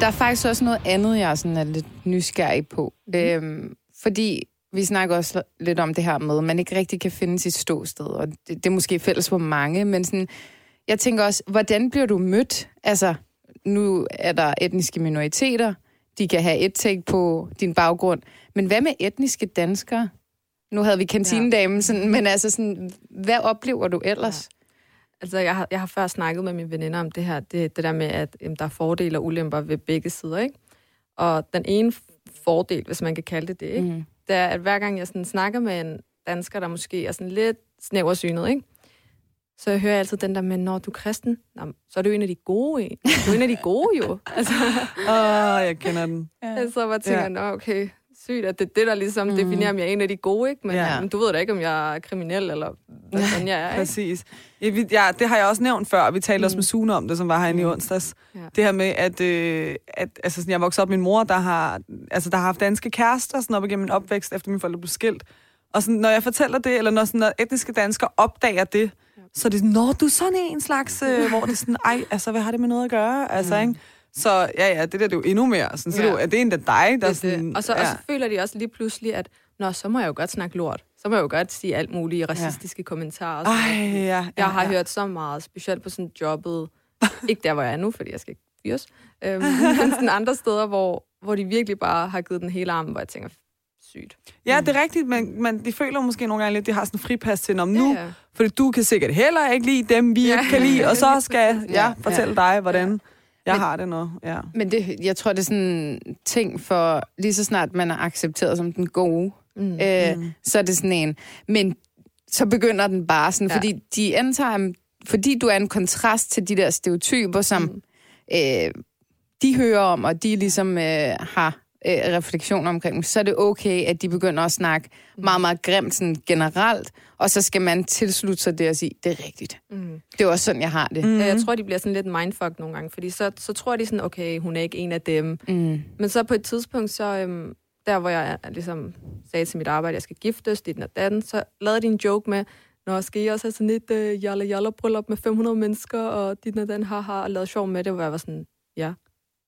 Der er faktisk også noget andet, jeg sådan er lidt nysgerrig på. Mm. Øhm, fordi vi snakker også lidt om det her med, at man ikke rigtig kan finde sit ståsted, og det, det er måske fælles for mange, men sådan, jeg tænker også, hvordan bliver du mødt? Altså, nu er der etniske minoriteter, de kan have et take på din baggrund, men hvad med etniske danskere? Nu havde vi kantinedamen, sådan, men altså sådan, hvad oplever du ellers? Altså, jeg har, jeg har før snakket med mine veninder om det her, det, det der med, at jamen, der er fordele og ulemper ved begge sider, ikke? Og den ene fordel, hvis man kan kalde det det, ikke? Mm. det er, at hver gang jeg sådan snakker med en dansker, der måske er sådan lidt snæversynet, ikke? Så jeg hører altid den der med, når du er kristen, Nå, så er du en af de gode. en. Du er en af de gode jo. altså, Åh, jeg kender den. så bare tænker Ja. jeg, nå okay, sygt, at det er det, der ligesom mm. definerer, om jeg er en af de gode, ikke? Men, Ja. ja. men du ved da ikke, om jeg er kriminel, eller hvad sådan jeg er, ikke? Præcis. Ja, vi- ja, det har jeg også nævnt før, og vi talte mm. også med Sune om det, som var herinde mm. i onsdags. Ja. Det her med, at, øh, at altså, sådan, jeg voksede op med min mor, der har, altså, der har haft danske kærester sådan op igennem min opvækst, efter mine forældre blev skilt. Og sådan, når jeg fortæller det, eller når, sådan, når etniske danskere opdager det, så er det sådan, når du er sådan en slags, øh, hvor det er sådan, ej, altså, hvad har det med noget at gøre? Altså, ikke? Så ja, ja, det der det er jo endnu mere. Sådan, så Ja. det er en af dig, der Det er sådan... det. Og, så, ja. og så føler de også lige pludselig, at Nå, så må jeg jo godt snakke lort. Så må jeg jo godt sige alt muligt racistiske ja. kommentarer. Ej, ja, ja, Jeg har ja. hørt så meget, specielt på sådan jobbet. ikke der, hvor jeg er nu, fordi jeg skal ikke fyres. Øhm, men sådan andre steder, hvor, hvor de virkelig bare har givet den hele arm, hvor jeg tænker, sygt. Ja, det er rigtigt, men, men de føler måske nogle gange lidt, at de har sådan en fripas til, om nu, Ja, ja. fordi du kan sikkert heller ikke lide dem, vi Ja. ikke kan lide, og så skal jeg ja, Ja. fortælle dig, hvordan jeg Men- har det nu. Ja. Men det, jeg tror, det er sådan en ting for, lige så snart man er accepteret som den gode, Mm. øh, så er det sådan en. Men så begynder den bare sådan, Ja. ja. fordi de antager, fordi du er en kontrast til de der stereotyper, som Mm. øh, de hører om, og de ligesom øh, har øh, refleksioner omkring dem, så er det okay, at de begynder at snakke meget, meget grimt sådan generelt, og så skal man tilslutte sig det og sige, det er rigtigt. Mm. Det er også sådan, jeg har det. Mm. Jeg tror, de bliver sådan lidt mindfucked nogle gange, fordi så, så tror de sådan, okay, hun er ikke en af dem. Mm. Men så på et tidspunkt, så øhm, der hvor jeg ligesom sagde til mit arbejde, at jeg skal giftes, dit og datten, så lavede de en joke med, Nå, skal I også have sådan et øh, jalla jalla bryllup med 500 mennesker, og dit og den haha, og lavede sjov med det, hvor jeg var sådan, ja,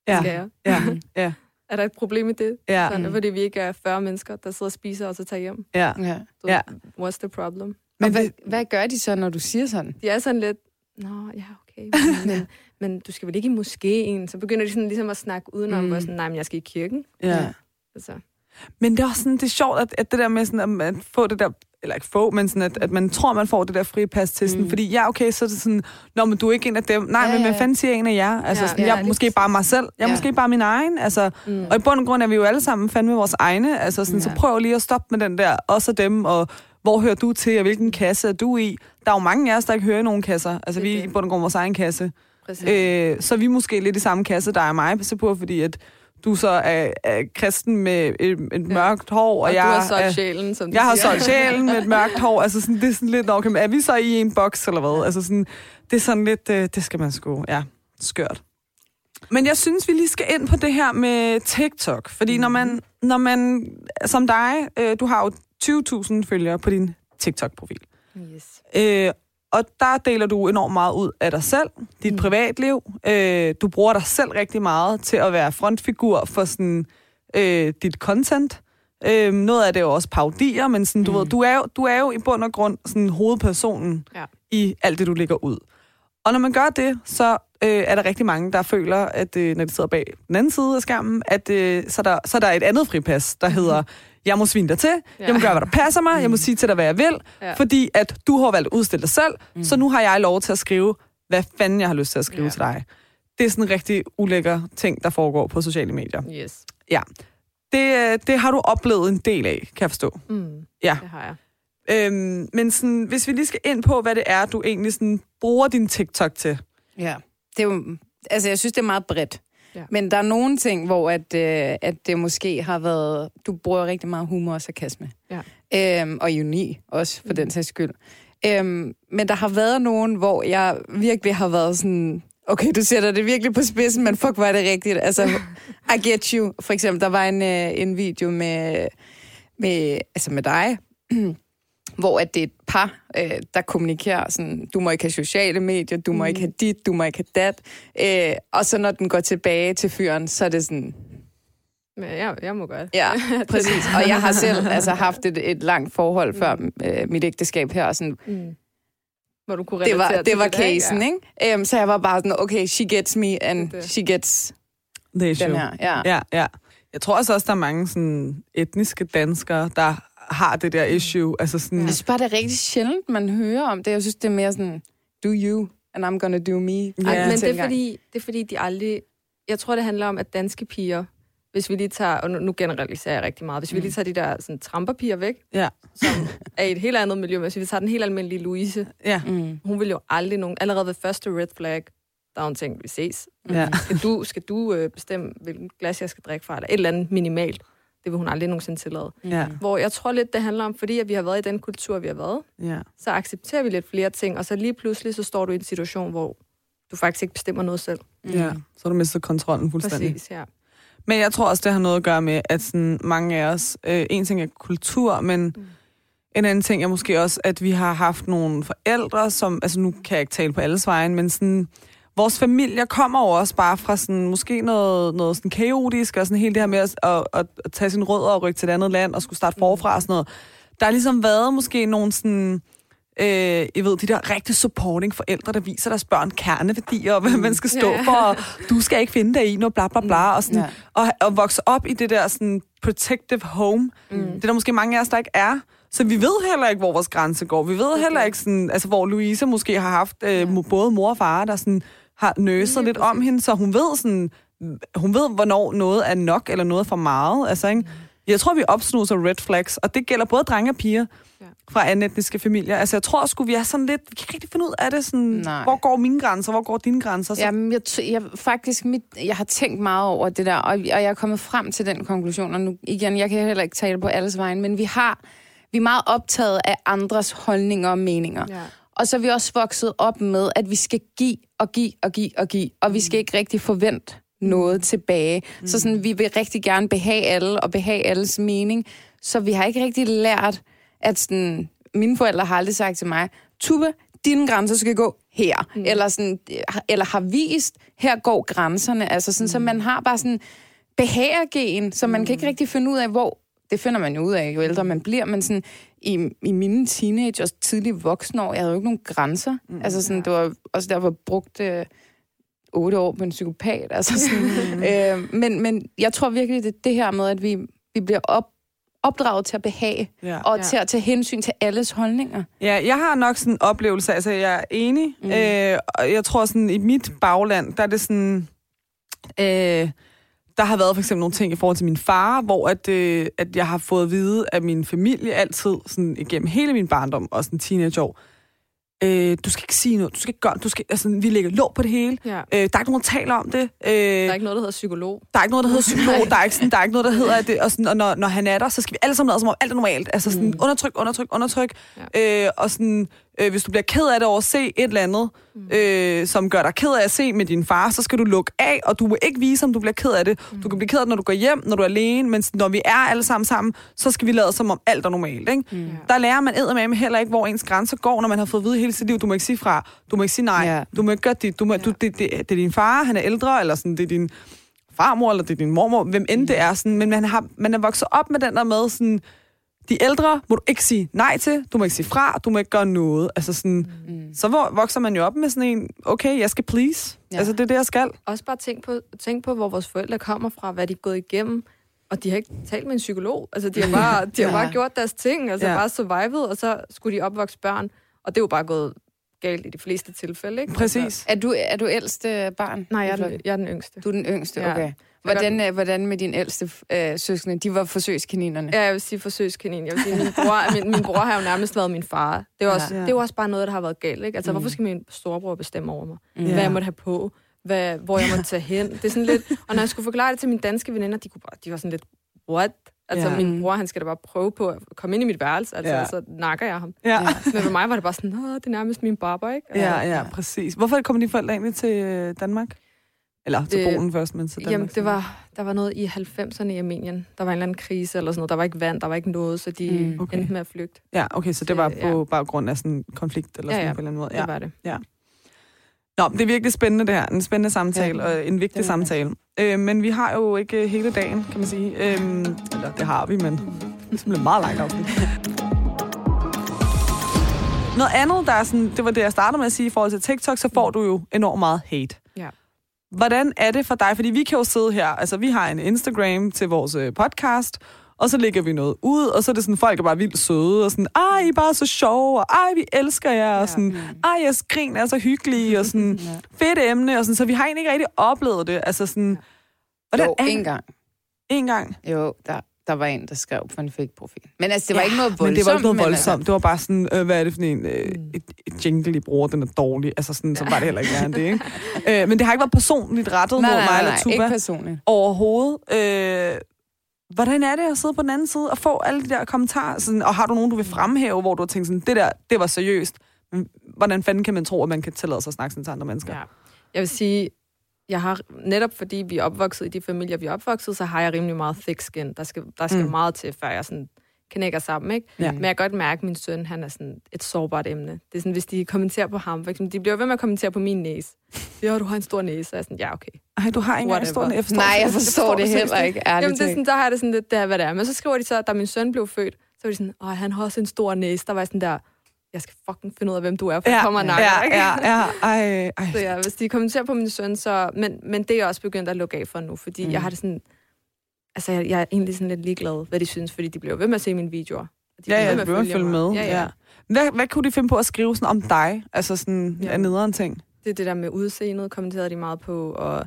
Ja. skal jeg. Ja. ja. Er der et problem med det? Ja. Sådan, fordi vi ikke er 40 mennesker, der sidder og spiser, og så tager hjem. ja. Ja. Så, Ja. What's the problem? Men hvad, hvad gør de så, når du siger sådan? De er sådan lidt, nå, ja, okay, men, men, men du skal vel ikke i moskéen? Så begynder de sådan ligesom at snakke udenom, Mm. mm. hvor jeg sådan, nej, men jeg skal i kirken. ja. Altså, Men det er også sådan, det er sjovt, at, at det der med sådan, at man får det der, eller ikke få, men sådan, at, at man tror, man får det der fripas til sådan, Mm. fordi ja, okay, så er det sådan, nå, men du er ikke en af dem. Nej, Ja, ja, men hvad ja. fanden siger en af jer? Altså, Ja, sådan, ja, jeg er måske bare mig selv. Jeg er Ja. måske bare min egen. Altså, mm. Og i bund og grund er vi jo alle sammen fandme vores egne. Altså sådan, ja. så prøv lige at stoppe med den der, også dem, og hvor hører du til, og hvilken kasse er du i? Der er jo mange af os, der ikke hører i nogen kasser. Altså vi er i bund og grund vores egen kasse. Præcis. Øh, så er vi måske lidt i samme kasse, der er mig, på, fordi at du så er, er kristen med et, et mørkt hår, og, Og, jeg du har solgt sjælen, som jeg har solgt sjælen med et mørkt hår. Altså sådan, det er sådan lidt, okay, er vi så i en boks, eller hvad? Altså sådan, det er sådan lidt, øh, det skal man sgu, ja, skørt. Men jeg synes, vi lige skal ind på det her med TikTok. Fordi når man, når man som dig, øh, du har jo 20.000 følgere på din TikTok-profil. Yes. Øh, og der deler du enormt meget ud af dig selv, dit mm. privatliv. Øh, du bruger dig selv rigtig meget til at være frontfigur for sådan, øh, dit content. Øh, noget af det er jo også paudier, men sådan, du, Mm. ved, du, er jo, du er jo i bund og grund sådan, hovedpersonen Ja. i alt det, du lægger ud. Og når man gør det, så øh, er der rigtig mange, der føler, at øh, når de sidder bag den anden side af skærmen, at øh, så, er der, så er der et andet fripas, der hedder, jeg må svine dig til, Ja. jeg må gøre, hvad der passer mig, jeg må sige til dig, hvad jeg vil, Ja. fordi at du har valgt at udstille dig selv, mm. så nu har jeg lov til at skrive, hvad fanden jeg har lyst til at skrive Ja. ja. til dig. Det er sådan en rigtig ulækker ting, der foregår på sociale medier. Yes. Ja. Det, øh, det har du oplevet en del af, kan jeg forstå. Mm, Ja. det har jeg. Øhm, men sådan, hvis vi lige skal ind på, hvad det er, du egentlig sådan bruger din TikTok til. Ja, det er jo, altså jeg synes, det er meget bredt. Ja. Men der er nogle ting, hvor at, øh, at det måske har været... Du bruger rigtig meget humor og sarkasme. Ja. Øhm, og ironi også, for mm. den sags skyld. Øhm, men der har været nogen, hvor jeg virkelig har været sådan... Okay, du sætter det virkelig på spidsen, men fuck, er det rigtigt. Altså, I get you. For eksempel, der var en, øh, en video med, med, altså med dig, hvor at det er et par, øh, der kommunikerer sådan, du må ikke have sociale medier, du må ikke have dit, du må ikke have dat. Øh, og så når den går tilbage til fyren, så er det sådan, Men jeg, jeg må godt. ja, præcis. Og jeg har selv altså, haft et, et langt forhold før øh, mit ægteskab her, og sådan, Mm. Hvor du kunne det var, det var der, ikke? casen, ikke? Um, så jeg var bare sådan, okay, she gets me, and Det she gets Det er den her. Ja. Ja, ja. Jeg tror også, der er mange sådan, etniske danskere, der har det der issue. Altså sådan, Jeg synes bare, det er rigtig sjældent, man hører om det. Jeg synes, det er mere sådan, do you, and I'm gonna do me. Ej, Ja. men det er, fordi, det er fordi, de aldrig... Jeg tror, det handler om, at danske piger, hvis vi lige tager, og nu, nu generaliserer jeg rigtig meget, hvis vi lige tager de der sådan, tramperpiger væk, ja, som er i et helt andet miljø, men hvis vi tager den helt almindelige Louise, ja, Mm. hun vil jo aldrig nogen, allerede ved første red flag, der har hun tænkt, vi ses. ja. Skal du, skal du øh, bestemme, hvilken glas jeg skal drikke fra, eller et eller andet minimalt. Det vil hun aldrig nogensinde tillade. ja, Hvor jeg tror lidt, det handler om, fordi at vi har været i den kultur, vi har været, ja. så accepterer vi lidt flere ting, og så lige pludselig, så står du i en situation, hvor du faktisk ikke bestemmer noget selv. ja. Så har du mistet kontrollen fuldstændig. Præcis, ja. Men jeg tror også, det har noget at gøre med, at sådan mange af os, øh, en ting er kultur, men mm. en anden ting er måske også, at vi har haft nogle forældre, som, altså nu kan jeg ikke tale på alles vejen, men sådan, vores familier kommer jo også bare fra sådan, måske noget, noget sådan kaotisk, og sådan hele det her med at, at, at, at tage sine rødder og rykke til et andet land, og skulle starte forfra og sådan noget. Der har ligesom været måske nogle sådan, øh, jeg ved, de der rigtig supporting forældre, der viser deres børn kerneværdier, og hvad man skal stå for, og du skal ikke finde dig i noget, bla bla bla, og, sådan, Ja. og, og vokse op i det der sådan protective home. Mm. Det er der måske mange af os, der ikke er. Så vi ved heller ikke, hvor vores grænse går. Vi ved okay. heller ikke, sådan, altså, hvor Louise måske har haft øh, ja. både mor og far, der sådan, har nøset lidt om hende, så hun ved sådan, hun ved, hvornår noget er nok, eller noget er for meget. Altså, ikke? Jeg tror, vi opsnuser red flags, og det gælder både drenge og piger Ja. fra anden etniske familier. Altså, jeg tror sgu, vi er sådan lidt... Vi kan ikke rigtig finde ud af det. Sådan, Nej. hvor går mine grænser? Hvor går dine grænser? Så, Jamen, jeg, t- jeg, faktisk, mit, jeg har tænkt meget over det der, og, og jeg er kommet frem til den konklusion, og nu igen, jeg kan heller ikke tale på alles vejen, men vi har, vi er meget optaget af andres holdninger og meninger. ja. Og så er vi også vokset op med, at vi skal give og give og give og give, og vi skal ikke rigtig forvente noget tilbage. Mm. Så sådan, vi vil rigtig gerne behage alle og behage alles mening. Så vi har ikke rigtig lært, at sådan, mine forældre har aldrig sagt til mig, Tube, dine grænser skal gå her. Mm. Eller, sådan, eller har vist, her går grænserne. Altså sådan, mm. Så man har bare sådan behagergen, så man kan ikke rigtig finde ud af, hvor... Det finder man jo ud af, jo ældre man bliver, men sådan, i, i mine teenage og tidlige voksenår, jeg havde jo ikke nogen grænser. Mm, altså sådan, det var også derfor, jeg brugte øh, otte år på en psykopat. Altså sådan, øh, men, men jeg tror virkelig, det er det her med, at vi, vi bliver op, opdraget til at behage, ja. og Ja. til at tage hensyn til alles holdninger. Ja, jeg har nok sådan en oplevelse, altså jeg er enig, mm. øh, og jeg tror sådan, i mit bagland, der er det sådan, øh, der har været for eksempel nogle ting i forhold til min far, hvor at, øh, at jeg har fået at vide af min familie altid, sådan igennem hele min barndom og sådan teenageår, øh, du skal ikke sige noget, du skal ikke gøre, du skal, altså, vi lægger låg på det hele. Ja. Øh, der er ikke nogen, der taler om det. Øh, Der er ikke noget, der hedder psykolog. der er ikke noget, der hedder psykolog, der er ikke, sådan, der er ikke noget, der hedder at det, og, sådan, og når, når han er der, så skal vi alle sammen lade som om alt er normalt. Altså sådan mm. undertryk, undertryk, undertryk. Ja. Øh, og sådan, øh, hvis du bliver ked af det over at se et eller andet, mm. øh, som gør dig ked af at se med din far, så skal du lukke af, og du må ikke vise, om du bliver ked af det. Mm. Du kan blive ked af det, når du går hjem, når du er alene, men når vi er alle sammen sammen, så skal vi lade som om alt er normalt. Ikke? Mm. Der lærer man med heller ikke, hvor ens grænser går, når man har fået at vide hele sit liv, du må ikke sige fra, du må ikke sige nej, Ja. du må ikke gøre det, du må, du, det, det, det, er din far, han er ældre, eller sådan, det er din farmor, eller det er din mormor, hvem end det er. Sådan, men man, har, man er vokset op med den der med, sådan, de ældre må du ikke sige nej til, du må ikke sige fra, du må ikke gøre noget. Altså sådan, mm. Så hvor, vokser man jo op med sådan en, okay, jeg skal please. Ja. Altså det er det, jeg skal. Også bare tænk på, tænk på, hvor vores forældre kommer fra, hvad de er gået igennem. Og de har ikke talt med en psykolog. Altså, de har bare, de har Ja. bare gjort deres ting, altså Ja. bare survivet, og så skulle de opvokse børn. Og det er jo bare gået galt i de fleste tilfælde, ikke? Altså, Præcis. Er du, er du ældste barn? nej, jeg er, den, jeg er den yngste. Du er den yngste, Ja. Hvordan, øh, hvordan med dine ældste øh, søskende? De var forsøgskaninerne. Ja, jeg vil sige forsøgskanin. Jeg vil sige, min bror, min, min bror har jo nærmest været min far. Det er, jo også, Ja. det er jo også bare noget, der har været galt. Ikke? Altså, mm. hvorfor skal min storebror bestemme over mig? Mm. Hvad jeg måtte have på? Hvad, hvor jeg måtte tage hen? Det er sådan lidt... Og når jeg skulle forklare det til mine danske veninder, de, kunne bare, de var sådan lidt, what? Altså, Ja. min bror, han skal da bare prøve på at komme ind i mit værelse, altså, Ja. så nakker jeg ham. Ja. Men for mig var det bare sådan, Nå, det er nærmest min barber, ikke? Ja, ja, præcis. Hvorfor kommer de forældre egentlig til øh, Danmark? Eller til Det- Polen først, men til Danmark. Jamen, det var, der var noget i 90'erne i Armenien. Der var en eller anden krise eller sådan noget. Der var ikke vand, der var ikke noget, så de Mm, okay. endte med at flygte. Ja, okay, så det var Det- på baggrund af sådan en konflikt eller Ja, sådan ja. på en eller anden måde. Det Ja. var det. Nå, det er virkelig spændende det her. En spændende samtale Ja, og en vigtig det det. samtale. Øh, men vi har jo ikke øh, hele dagen, kan man sige. Øhm, eller det har vi, men det er simpelthen meget langt afsnit. Noget andet, der er sådan, det var det, jeg startede med at sige i forhold til TikTok, så får du jo enormt meget hate. Hvordan er det for dig? Fordi vi kan jo sidde her, altså vi har en Instagram til vores øh, podcast, og så lægger vi noget ud, og så er det sådan, folk er bare vildt søde, og sådan, ej, I er bare så sjove, og ej, vi elsker jer, og sådan, ej, jeres grin er så hyggelige, og sådan, fedt emne, og sådan, så vi har egentlig ikke rigtig oplevet det, altså sådan, hvordan Jo, er en gang. En gang. Jo, der, der var en, der skrev på en fake-profil. Men altså, det var ikke noget voldsomt. Men det var ikke noget men voldsomt. Altså, Det var bare sådan, øh, hvad er det for en, øh, et, et jingle, I bruger, den er dårlig. Altså sådan, så var det heller ikke værre end det, ikke? øh, men det har ikke været personligt rettet nej, mod mig nej, eller nej, Tuba ikke personligt. overhovedet. Øh, hvordan er det at sidde på den anden side og få alle de der kommentarer? Sådan, og har du nogen, du vil fremhæve, hvor du har tænkt sådan, det der, det var seriøst. Men hvordan fanden kan man tro, at man kan tillade sig at snakke sådan til andre mennesker? Ja. Jeg vil sige, jeg har netop fordi vi er opvokset i de familier, vi er opvokset, så har jeg rimelig meget thick skin. Der skal, der skal Mm. meget til, før jeg sådan knækker sammen, ikke? Ja. Men jeg kan godt mærke, at min søn, han er sådan et sårbart emne. Det er sådan, hvis de kommenterer på ham, for eksempel, de bliver ved med at kommentere på min næse. Ja, du har en stor næse. Så er jeg sådan, ja, okay. Ej, du har ikke engang Whatever. stående efter. Nej, jeg forstår det seriøst heller ikke, ærligt Jamen, det er sådan, der har jeg det sådan lidt, det er, hvad det er. Men så skriver de så, at da min søn blev født, så var de sådan, åh, han har også en stor næse. Der var jeg sådan der, jeg skal fucking finde ud af, hvem du er, for ja, kommer og nakker, ja, ja, ja, ej, ej. Så ja, hvis de kommenterer på min søn, så... Men, men det er jeg også begyndt at lukke af for nu, fordi Mm. jeg har det sådan... Altså, jeg, jeg er egentlig sådan lidt ligeglad, hvad de synes, fordi de bliver ved med at se mine videoer. De Ja, ja, du bliver ved med at følge med. mig. Ja, ja. Hvad, hvad kunne de finde på at skrive sådan om dig? Altså sådan ja. Ja. af nederen ting? Det er det der med udseendet, kommenterede de meget på, og...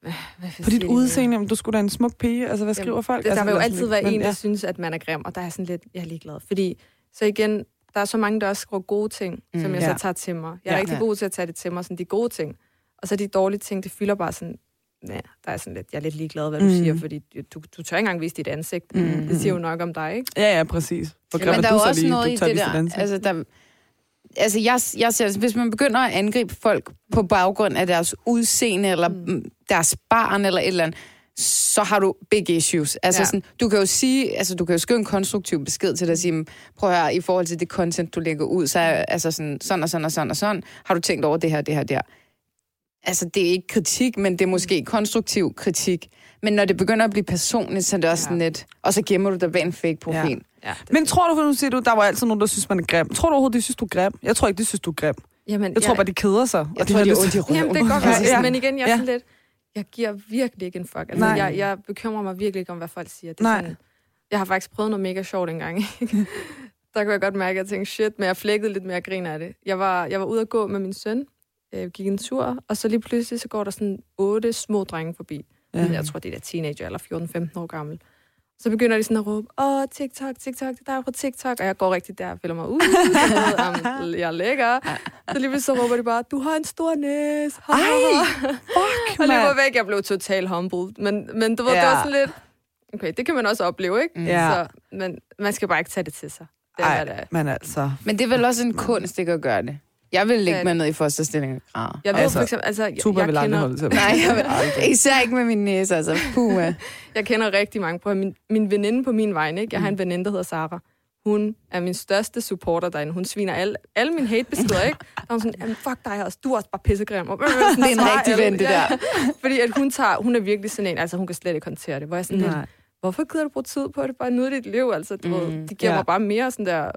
Hvad, hvad På dit udseende, jamen, du skulle da en smuk pige. Altså, hvad skriver Jamen, folk? Det, altså, der vil jo altid være en, der ja. synes, at man er grim, og der er sådan lidt, jeg er ligeglad. Fordi, så igen, der er så mange, der også skriver gode ting, mm, som jeg ja. så tager til mig. Jeg er Ja. ja. rigtig Ja. god til at tage det til mig, sådan de gode ting. Og så de dårlige ting, det fylder bare sådan, ja, der er sådan lidt, jeg er lidt ligeglad, hvad du Mm. siger, fordi du, du tør ikke engang vise dit ansigt. Mm. Det siger jo nok om dig, ikke? Ja, ja, præcis. For Men der er jo også noget du i det der. Altså, der altså jeg, jeg ser, hvis man begynder at angribe folk på baggrund af deres udseende, eller mm. deres barn, eller et eller andet, så har du big issues. Altså Ja. sådan, du kan jo sige, altså du kan jo skrive en konstruktiv besked til dig og sige, prøv at høre, i forhold til det content, du lægger ud, så er altså sådan, sådan og sådan og sådan og sådan, har du tænkt over det her, det her, det her. Altså, det er ikke kritik, men det er måske konstruktiv kritik. Men når det begynder at blive personligt, så er det også Ja. sådan lidt, og så gemmer du dig bag en fake profil. Ja, Men tror du, for nu siger du, der var altid nogen, der synes, man er grim. Tror du overhovedet, de synes, du er grim? Jeg tror ikke, de synes, du er grim. Jamen, Jeg tror bare, de keder sig. Jeg og tror, de er ondt i røven. Jamen, det kan godt ja. Men igen, jeg er Ja. sådan lidt... Jeg giver virkelig ikke en fuck. Altså, Nej. jeg, jeg bekymrer mig virkelig ikke om, hvad folk siger. Det er Nej. Sådan, jeg har faktisk prøvet noget mega sjovt engang. ikke? der kunne jeg godt mærke, at jeg tænkte, shit, men jeg flækkede lidt mere grin af det. Jeg var, jeg var ude at gå med min søn, øh, gik en tur, og så lige pludselig, så går der sådan otte små drenge forbi. Ja. Jeg tror, det er teenager, eller 14-15 år gammel. Så begynder de sådan at råbe, åh, TikTok, TikTok, det er dig på TikTok. Og jeg går rigtig der og føler mig ud. jeg jeg er lækker. Så lige så råber de bare, du har en stor næse. Ej, fuck, Og løber væk, jeg blev totalt humbled. Men, men du ved, ja. Det var sådan lidt... Okay, det kan man også opleve, ikke? Ja. Så, men man skal bare ikke tage det til sig. Det er, Ej, hvad det er. men altså... Men det er vel også en kunst, ikke at gøre det. Jeg vil lægge Ja. mig ned i fosterstilling og græde. Jeg ved Altså, for eksempel, altså, jeg, Tuba jeg, vil aldrig kender, holde til Nej, jeg vil, især ikke med min næse, altså. Puh, jeg kender rigtig mange. Høre, min, min veninde på min vej, ikke? Jeg har en veninde, der hedder Sara. Hun er min største supporter derinde. Hun sviner alle, alle mine hatebeskeder, ikke? Og hun er sådan, jamen fuck dig også, du er også bare pissegrim. Og, Det er en rigtig ven, det der. Fordi at hun, tager, hun er virkelig sådan en, altså hun kan slet ikke håndtere det. Hvor jeg er sådan lidt, Nej. hvorfor gider du bruge tid på det? Bare nyde dit liv, altså. Du, mm, Mm, det giver ja. mig bare mere sådan der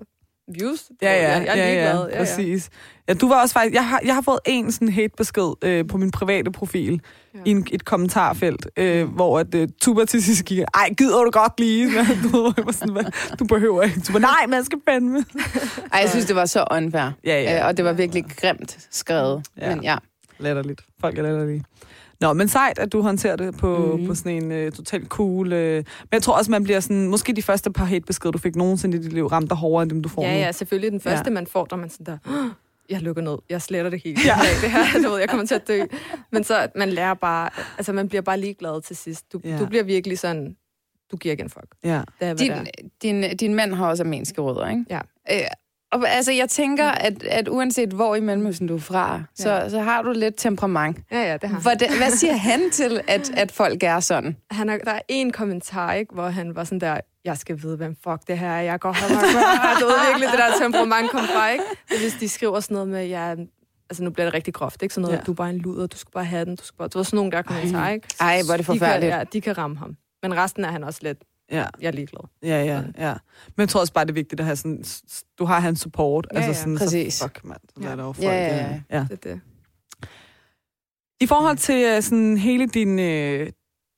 views. Ja, ja, jeg, jeg er ja, ligeglad. ja, præcis. Ja, du var også faktisk... Jeg har, jeg har fået en sådan hatebesked øh, på min private profil Ja. i en, et kommentarfelt, øh, hvor at, øh, Tuba til sidst gik, ej, gider du godt lige? du, sådan, "Hvad? du behøver ikke. Tuba, nej, man skal fandme. Ej, jeg synes, det var så unfair. Ja, ja. Øh, og det var virkelig grimt skrevet. Ja. Men ja. Latterligt. Folk er latterlige. Nå, men sejt, at du håndterer det på, mm-hmm. på sådan en uh, totalt cool... Uh, men jeg tror også, man bliver sådan... Måske de første par hatebeskeder, du fik nogensinde i dit liv, ramte dig hårdere, end dem, du får Ja, nu. ja, selvfølgelig. Den første, Ja. man får, der er man sådan der, "Åh, jeg lukker ned, jeg sletter det helt. Ja. Det her, du ved, jeg kommer til at dø. Men så, man lærer bare, altså man bliver bare ligeglad til sidst. Du, Ja. du bliver virkelig sådan, du giver ikke en fuck. ja. Det er, Din, det er. din, din mand har også armenske rødder, ikke? Ja. Øh, og altså, jeg tænker, at, at uanset hvor i Mellemøsten du er fra, så, Ja. så har du lidt temperament. Ja, ja, det har. Hvordan, hvad siger han til, at, at folk er sådan? han har, der er en kommentar, ikke, hvor han var sådan der, jeg skal vide, hvem fuck det her er, jeg går her, du ved virkelig, det der temperament kom fra, ikke? Hvis de skriver sådan noget med, ja, altså nu bliver det rigtig groft, ikke? Sådan noget, Ja. du er bare en luder, du skal bare have den, du skal bare, du ved sådan nogle der kommentarer, ikke? Ej, hvor er det De kan, forfærdeligt. ja, de kan ramme ham. Men resten er han også lidt, ja. jeg er ligeglad. Ja, ja, ja. Men jeg tror også bare, det er vigtigt at have sådan... Du har hans support. Ja, altså ja. sådan, Præcis. Så, fuck, mand. Ja. ja. der jo folk, Ja, ja, ja. ja. Det er det. I forhold til øh, sådan hele din... Øh,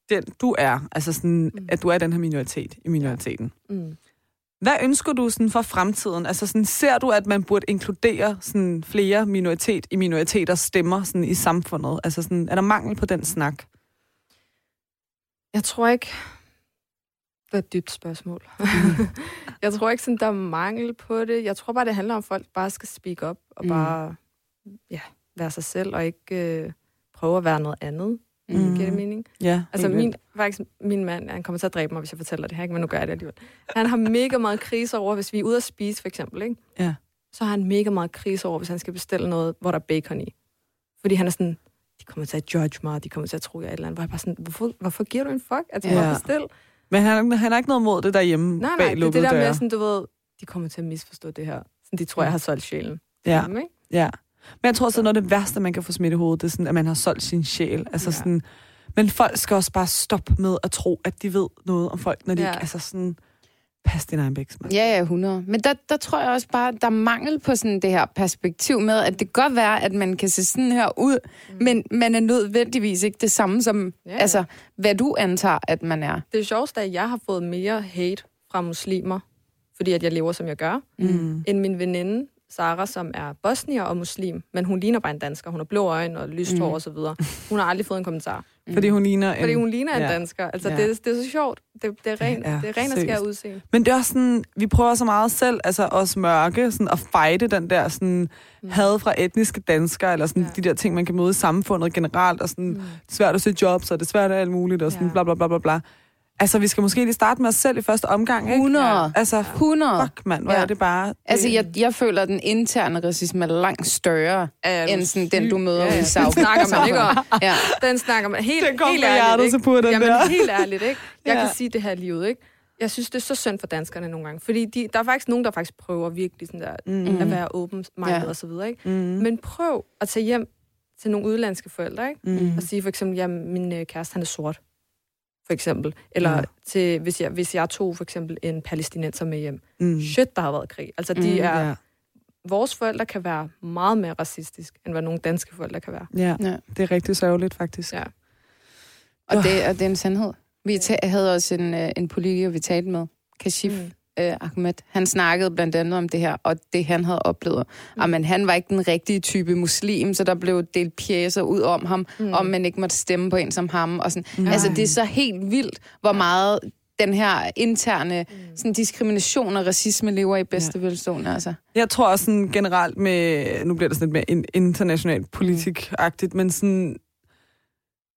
den, du er, altså sådan, mm. At du er den her minoritet i minoriteten. Mm. Hvad ønsker du sådan for fremtiden? Altså sådan, ser du, at man burde inkludere sådan flere minoritet i minoriteters stemmer sådan i samfundet? Altså sådan, er der mangel på den snak? Jeg tror ikke... Det er et dybt spørgsmål. jeg tror ikke, sådan, der er mangel på det. Jeg tror bare, det handler om, at folk bare skal speak up og Mm. bare ja, være sig selv og ikke øh, prøve at være noget andet. Mm. Mm. Giver det mening? Ja, Altså min, faktisk, min mand, han kommer til at dræbe mig, hvis jeg fortæller det her, ikke? men nu gør jeg det alligevel. Han har mega meget krise over, hvis vi er ude at spise, for eksempel, ikke? Ja. så har han mega meget krise over, hvis han skal bestille noget, hvor der er bacon i. Fordi han er sådan, de kommer til at judge mig, de kommer til at tro, jeg er et eller andet. Hvor jeg bare sådan, hvorfor, hvorfor giver du en fuck? Altså, ja. bestil. Men han, han har ikke noget mod det derhjemme Nej, bag nej, det er det der døre. med, sådan, du ved, de kommer til at misforstå det her. Sådan, de tror, jeg har solgt sjælen. Ja. Dem, ikke? Ja. Men jeg tror også, at noget af det værste, man kan få smidt i hovedet, det er sådan, at man har solgt sin sjæl. Altså Ja. sådan, men folk skal også bare stoppe med at tro, at de ved noget om folk, når de Ja. ikke... Altså sådan, pas din egen bæks, mand. Ja, ja, 100. Men der, der tror jeg også bare, der er mangel på sådan det her perspektiv med, at det kan godt være, at man kan se sådan her ud, mm. men man er nødvendigvis ikke det samme som, Ja, ja, altså, hvad du antager, at man er. Det sjoveste er, at jeg har fået mere hate fra muslimer, fordi at jeg lever, som jeg gør, Mm. end min veninde, Sara, som er bosnier og muslim, men hun ligner bare en dansker. Hun har blå øjne og lyst hår Mm. og så videre. Hun har aldrig fået en kommentar. Fordi hun ligner en... Fordi hun ligner en ja. dansker. Altså, Ja. det, er- det er så sjovt. Det, det er ren, Ja, det er ren og skær udseende. Men det er også sådan, vi prøver så meget selv, altså os mørke, sådan at fighte den der sådan Mm. had fra etniske danskere, eller sådan Ja. de der ting, man kan møde i samfundet generelt, og sådan, Mm. det svært at søge jobs, og det er svært at alt muligt, og sådan Ja. bla bla bla bla bla. Altså, vi skal måske lige starte med os selv i første omgang, ikke? 100. Ja. Altså, 100. fuck, mand, hvor Ja. er det bare... Det, Altså, jeg, jeg føler, at den interne racisme er langt større, Er end sådan den, du møder Ja, ja. i South. Den snakker man ikke om. Ja. Den snakker man helt, Den kom helt ærligt, så ikke? på den Jamen, der. helt ærligt, ikke? Jeg Ja. kan sige det her livet, ikke? Jeg synes, det er så synd for danskerne nogle gange. Fordi de, der er faktisk nogen, der faktisk prøver virkelig sådan der, Mm. at være open minded Ja. og så videre, ikke? Mm. Men prøv at tage hjem til nogle udlandske forældre, ikke? Mm. Og sige for eksempel, at min øh, kæreste, han er sort. For eksempel. Eller Ja. til, hvis, jeg, hvis jeg tog for eksempel en palæstinenser med hjem. Mm. Shit, der har været krig. Altså, de Mm, er, Ja. vores forældre kan være meget mere racistisk, end hvad nogle danske forældre kan være. ja, Ja. det er rigtig sørgeligt, faktisk. Ja. Og, det, og det er en sandhed. Vi havde også en, øh, en politiker, vi talte med, Kashif Mm. Øh, Ahmed. Han snakkede blandt andet om det her, og det han havde oplevet. Mm. Men han var ikke den rigtige type muslim, så der blev delt pjæser ud om ham, Mm. om man ikke måtte stemme på en som ham. Og sådan. Nej. Altså, det er så helt vildt, hvor meget den her interne mm. sådan diskrimination og racisme lever i bedste ja. velstående. Altså. Jeg tror også sådan generelt med, nu bliver det sådan lidt mere internationalt politik-agtigt, men sådan,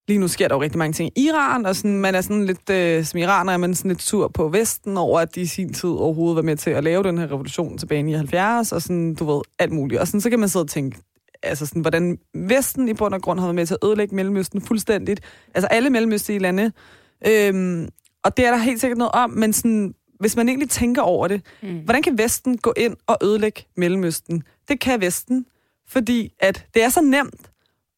lige nu sker der jo rigtig mange ting i Iran, og sådan, man er sådan lidt, øh, som iraner er man sådan lidt sur på Vesten over, at de i sin tid overhovedet var med til at lave den her revolution tilbage i 70, og sådan, du ved, alt muligt. Og sådan, så kan man sidde og tænke, altså sådan, hvordan Vesten i bund og grund har været med til at ødelægge Mellemøsten fuldstændigt. Altså alle mellemøstlige lande. Øhm, og det er der helt sikkert noget om, men sådan, hvis man egentlig tænker over det, mm. hvordan kan Vesten gå ind og ødelægge Mellemøsten? Det kan Vesten, fordi at det er så nemt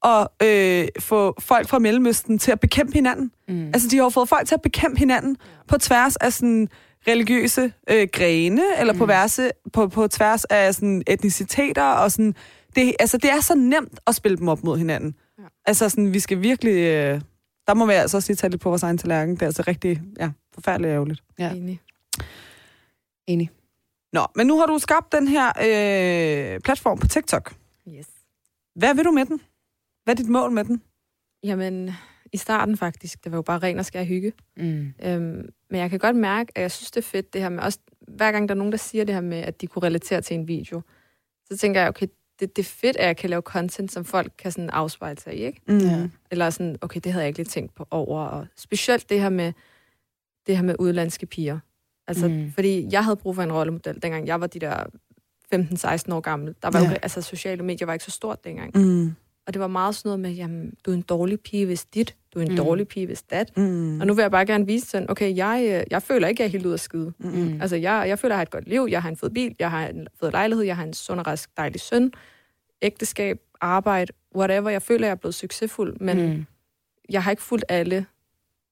at øh, få folk fra Mellemøsten til at bekæmpe hinanden. Mm. Altså, de har jo fået folk til at bekæmpe hinanden ja. på tværs af sådan religiøse øh, grene, eller mm. på, verse, på, på tværs af sådan etniciteter, og sådan, det, altså, det er så nemt at spille dem op mod hinanden. Ja. Altså, sådan, vi skal virkelig... Øh, der må vi altså også lige tage lidt på vores egen tallerken. Det er altså rigtig, ja, forfærdeligt ærgerligt. Ja. Enig. Enig. Nå, men nu har du skabt den her øh, platform på TikTok. Yes. Hvad vil du med den? Hvad er dit mål med den? Jamen, i starten faktisk, det var jo bare ren og skær hygge. Mm. Øhm, men jeg kan godt mærke, at jeg synes, det er fedt, det her med også, hver gang der er nogen, der siger det her med, at de kunne relatere til en video, så tænker jeg, okay, det, det er fedt, at jeg kan lave content, som folk kan sådan afspejle sig i, ikke? Mm. Eller sådan, okay, det havde jeg ikke lige tænkt på over. Og specielt det her med, det her med udlandske piger. Altså, mm. fordi jeg havde brug for en rollemodel, dengang jeg var de der 15-16 år gammel. Der var ja. jo, altså, sociale medier var ikke så stort dengang. Mm. Og det var meget sådan noget med, jamen, du er en dårlig pige, hvis dit. Du er en mm. dårlig pige, hvis dat. Mm. Og nu vil jeg bare gerne vise sådan, okay, jeg, øh, jeg føler ikke, jeg er helt ud af skide. Mm. Altså, jeg, jeg føler, at jeg har et godt liv. Jeg har en fed bil. Jeg har en fed lejlighed. Jeg har en sund og rask, dejlig søn. Ægteskab, arbejde, whatever. Jeg føler, at jeg er blevet succesfuld. Men mm. jeg har ikke fulgt alle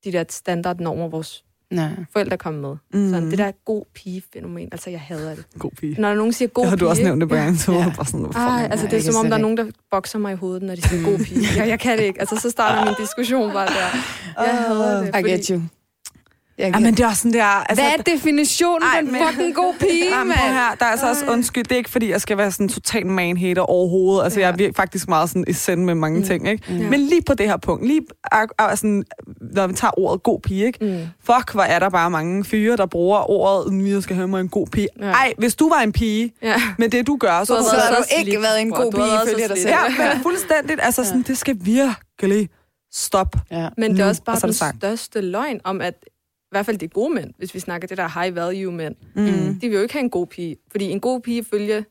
de der standardnormer, vores Nej. forældre kom med. Mm. Sådan, det der god pige-fænomen, altså jeg hader det. God pige. Når nogen siger god pige... Det har du også nævnt det på ja. så ja. bare sådan, ah, altså det er som om, der er nogen, der bokser mig i hovedet, når de siger god pige. Jeg, jeg kan det ikke. Altså så starter min diskussion bare der. Jeg hader det. I get you. Jeg ja, men det er også sådan der... Altså, Hvad er definitionen på en fucking god pige, mand? her, der er altså også undskyld. Det er ikke, fordi jeg skal være sådan total man-hater overhovedet. Altså, ja. jeg er faktisk meget sådan i send med mange mm. ting, ikke? Ja. Men lige på det her punkt, lige altså, når vi tager ordet god pige, ikke? Mm. Fuck, hvor er der bare mange fyre, der bruger ordet, jeg skal have mig en god pige. Ja. Ej, hvis du var en pige, ja. men det du gør, så, du så har du ikke været en god pige, følger dig selv. Ja, men fuldstændigt. Altså, sådan, det skal virkelig stop. Ja. Men det er også bare den største løgn om, at hvert fald de gode mænd, hvis vi snakker det der high value mænd, mm. de vil jo ikke have en god pige. Fordi en god pige følge,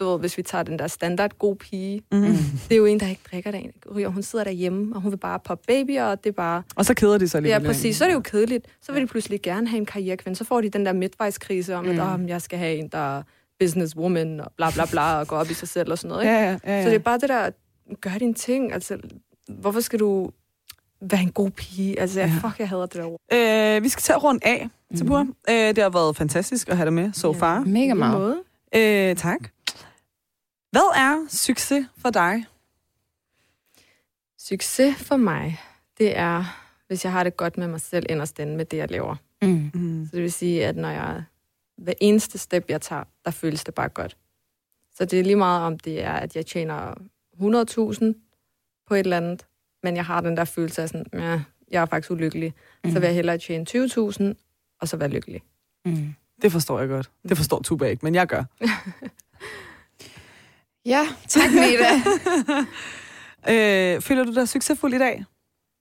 du ved, hvis vi tager den der standard god pige, mm. det er jo en, der ikke drikker det ryger. Hun sidder derhjemme, og hun vil bare poppe baby, og det er bare... Og så keder de sig lige. Ja, præcis. Så er det jo kedeligt. Så vil de pludselig gerne have en karrierekvinde. Så får de den der midtvejskrise om, mm. at oh, jeg skal have en, der er businesswoman, og bla bla bla, og går op i sig selv og sådan noget. Ikke? Ja, ja, ja, ja. Så det er bare det der, gør dine ting. Altså, hvorfor skal du være en god pige. Altså, ja. fuck, jeg hader det der øh, Vi skal til at runde af, Tabur. Mm. Øh, det har været fantastisk at have dig med so ja. far. Mega meget. Øh, tak. Hvad er succes for dig? Succes for mig, det er, hvis jeg har det godt med mig selv inderst inde med det, jeg laver. Mm. Mm. Så det vil sige, at når jeg hver eneste step, jeg tager, der føles det bare godt. Så det er lige meget om det er, at jeg tjener 100.000 på et eller andet, men jeg har den der følelse af sådan, ja, jeg er faktisk ulykkelig. Mm. Så vil jeg hellere tjene 20.000, og så være lykkelig. Mm. Det forstår jeg godt. Det forstår Tuba ikke, men jeg gør. ja, tak Nita. øh, føler du dig succesfuld i dag?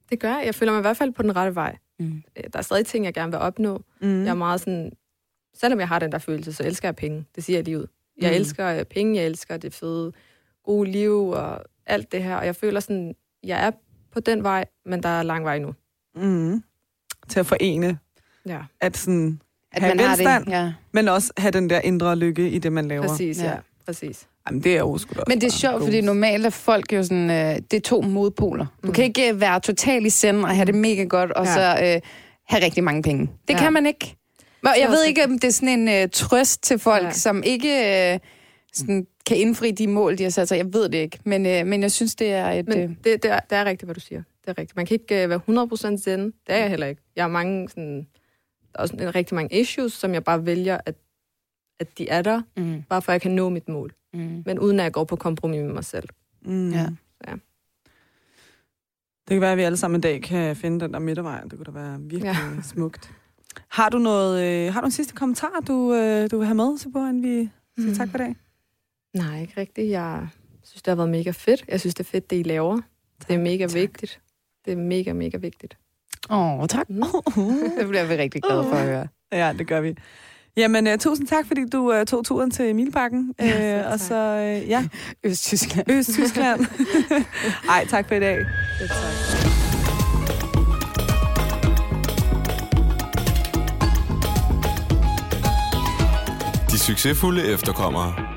Det gør jeg. Jeg føler mig i hvert fald på den rette vej. Mm. Øh, der er stadig ting, jeg gerne vil opnå. Mm. Jeg er meget sådan... Selvom jeg har den der følelse, så elsker jeg penge. Det siger jeg lige ud. Jeg mm. elsker øh, penge, jeg elsker det fede, gode liv og alt det her. Og jeg føler sådan, jeg er på den vej, men der er lang vej nu. Mm. Til at forene. Ja. At sådan at have man velstand, det, ja. men også have den der indre lykke i det, man laver. Præcis, ja. ja. Præcis. Jamen, det er jo sgu Men det er sjovt, fordi normalt er folk jo sådan, øh, det er to modpoler. Du mm. kan ikke øh, være totalt i send og have det mega godt, og ja. så øh, have rigtig mange penge. Det ja. kan man ikke. Jeg ved ikke, om det er sådan en øh, trøst til folk, ja. som ikke øh, sådan, kan indfri de mål, de har sat sig. Jeg ved det ikke, men, øh, men jeg synes, det er et... Men øh... det, det, er, det er rigtigt, hvad du siger. Det er rigtigt. Man kan ikke øh, være 100% zen. Det er jeg heller ikke. Jeg har mange sådan... Der er også en, rigtig mange issues, som jeg bare vælger, at, at de er der, mm. bare for at jeg kan nå mit mål. Mm. Men uden at jeg går på kompromis med mig selv. Mm. Ja. ja. Det kan være, at vi alle sammen en dag kan finde den der midtervej. Det kunne da være virkelig ja. smukt. Har du noget, øh, har du en sidste kommentar, du, øh, du vil have med, så på, inden vi siger tak for i dag? Nej, ikke rigtigt. Jeg synes, det har været mega fedt. Jeg synes, det er fedt, det I laver. Det er mega tak. vigtigt. Det er mega, mega vigtigt. Åh, oh, tak. Mm. Det bliver vi rigtig glade for at høre. Ja, det gør vi. Jamen, uh, tusind tak, fordi du uh, tog turen til Milbakken. Ja, Øh, og tak. så, uh, ja, Østtyskland. Øst-Tyskland. Ej, tak for i dag. Det tak. De succesfulde efterkommere.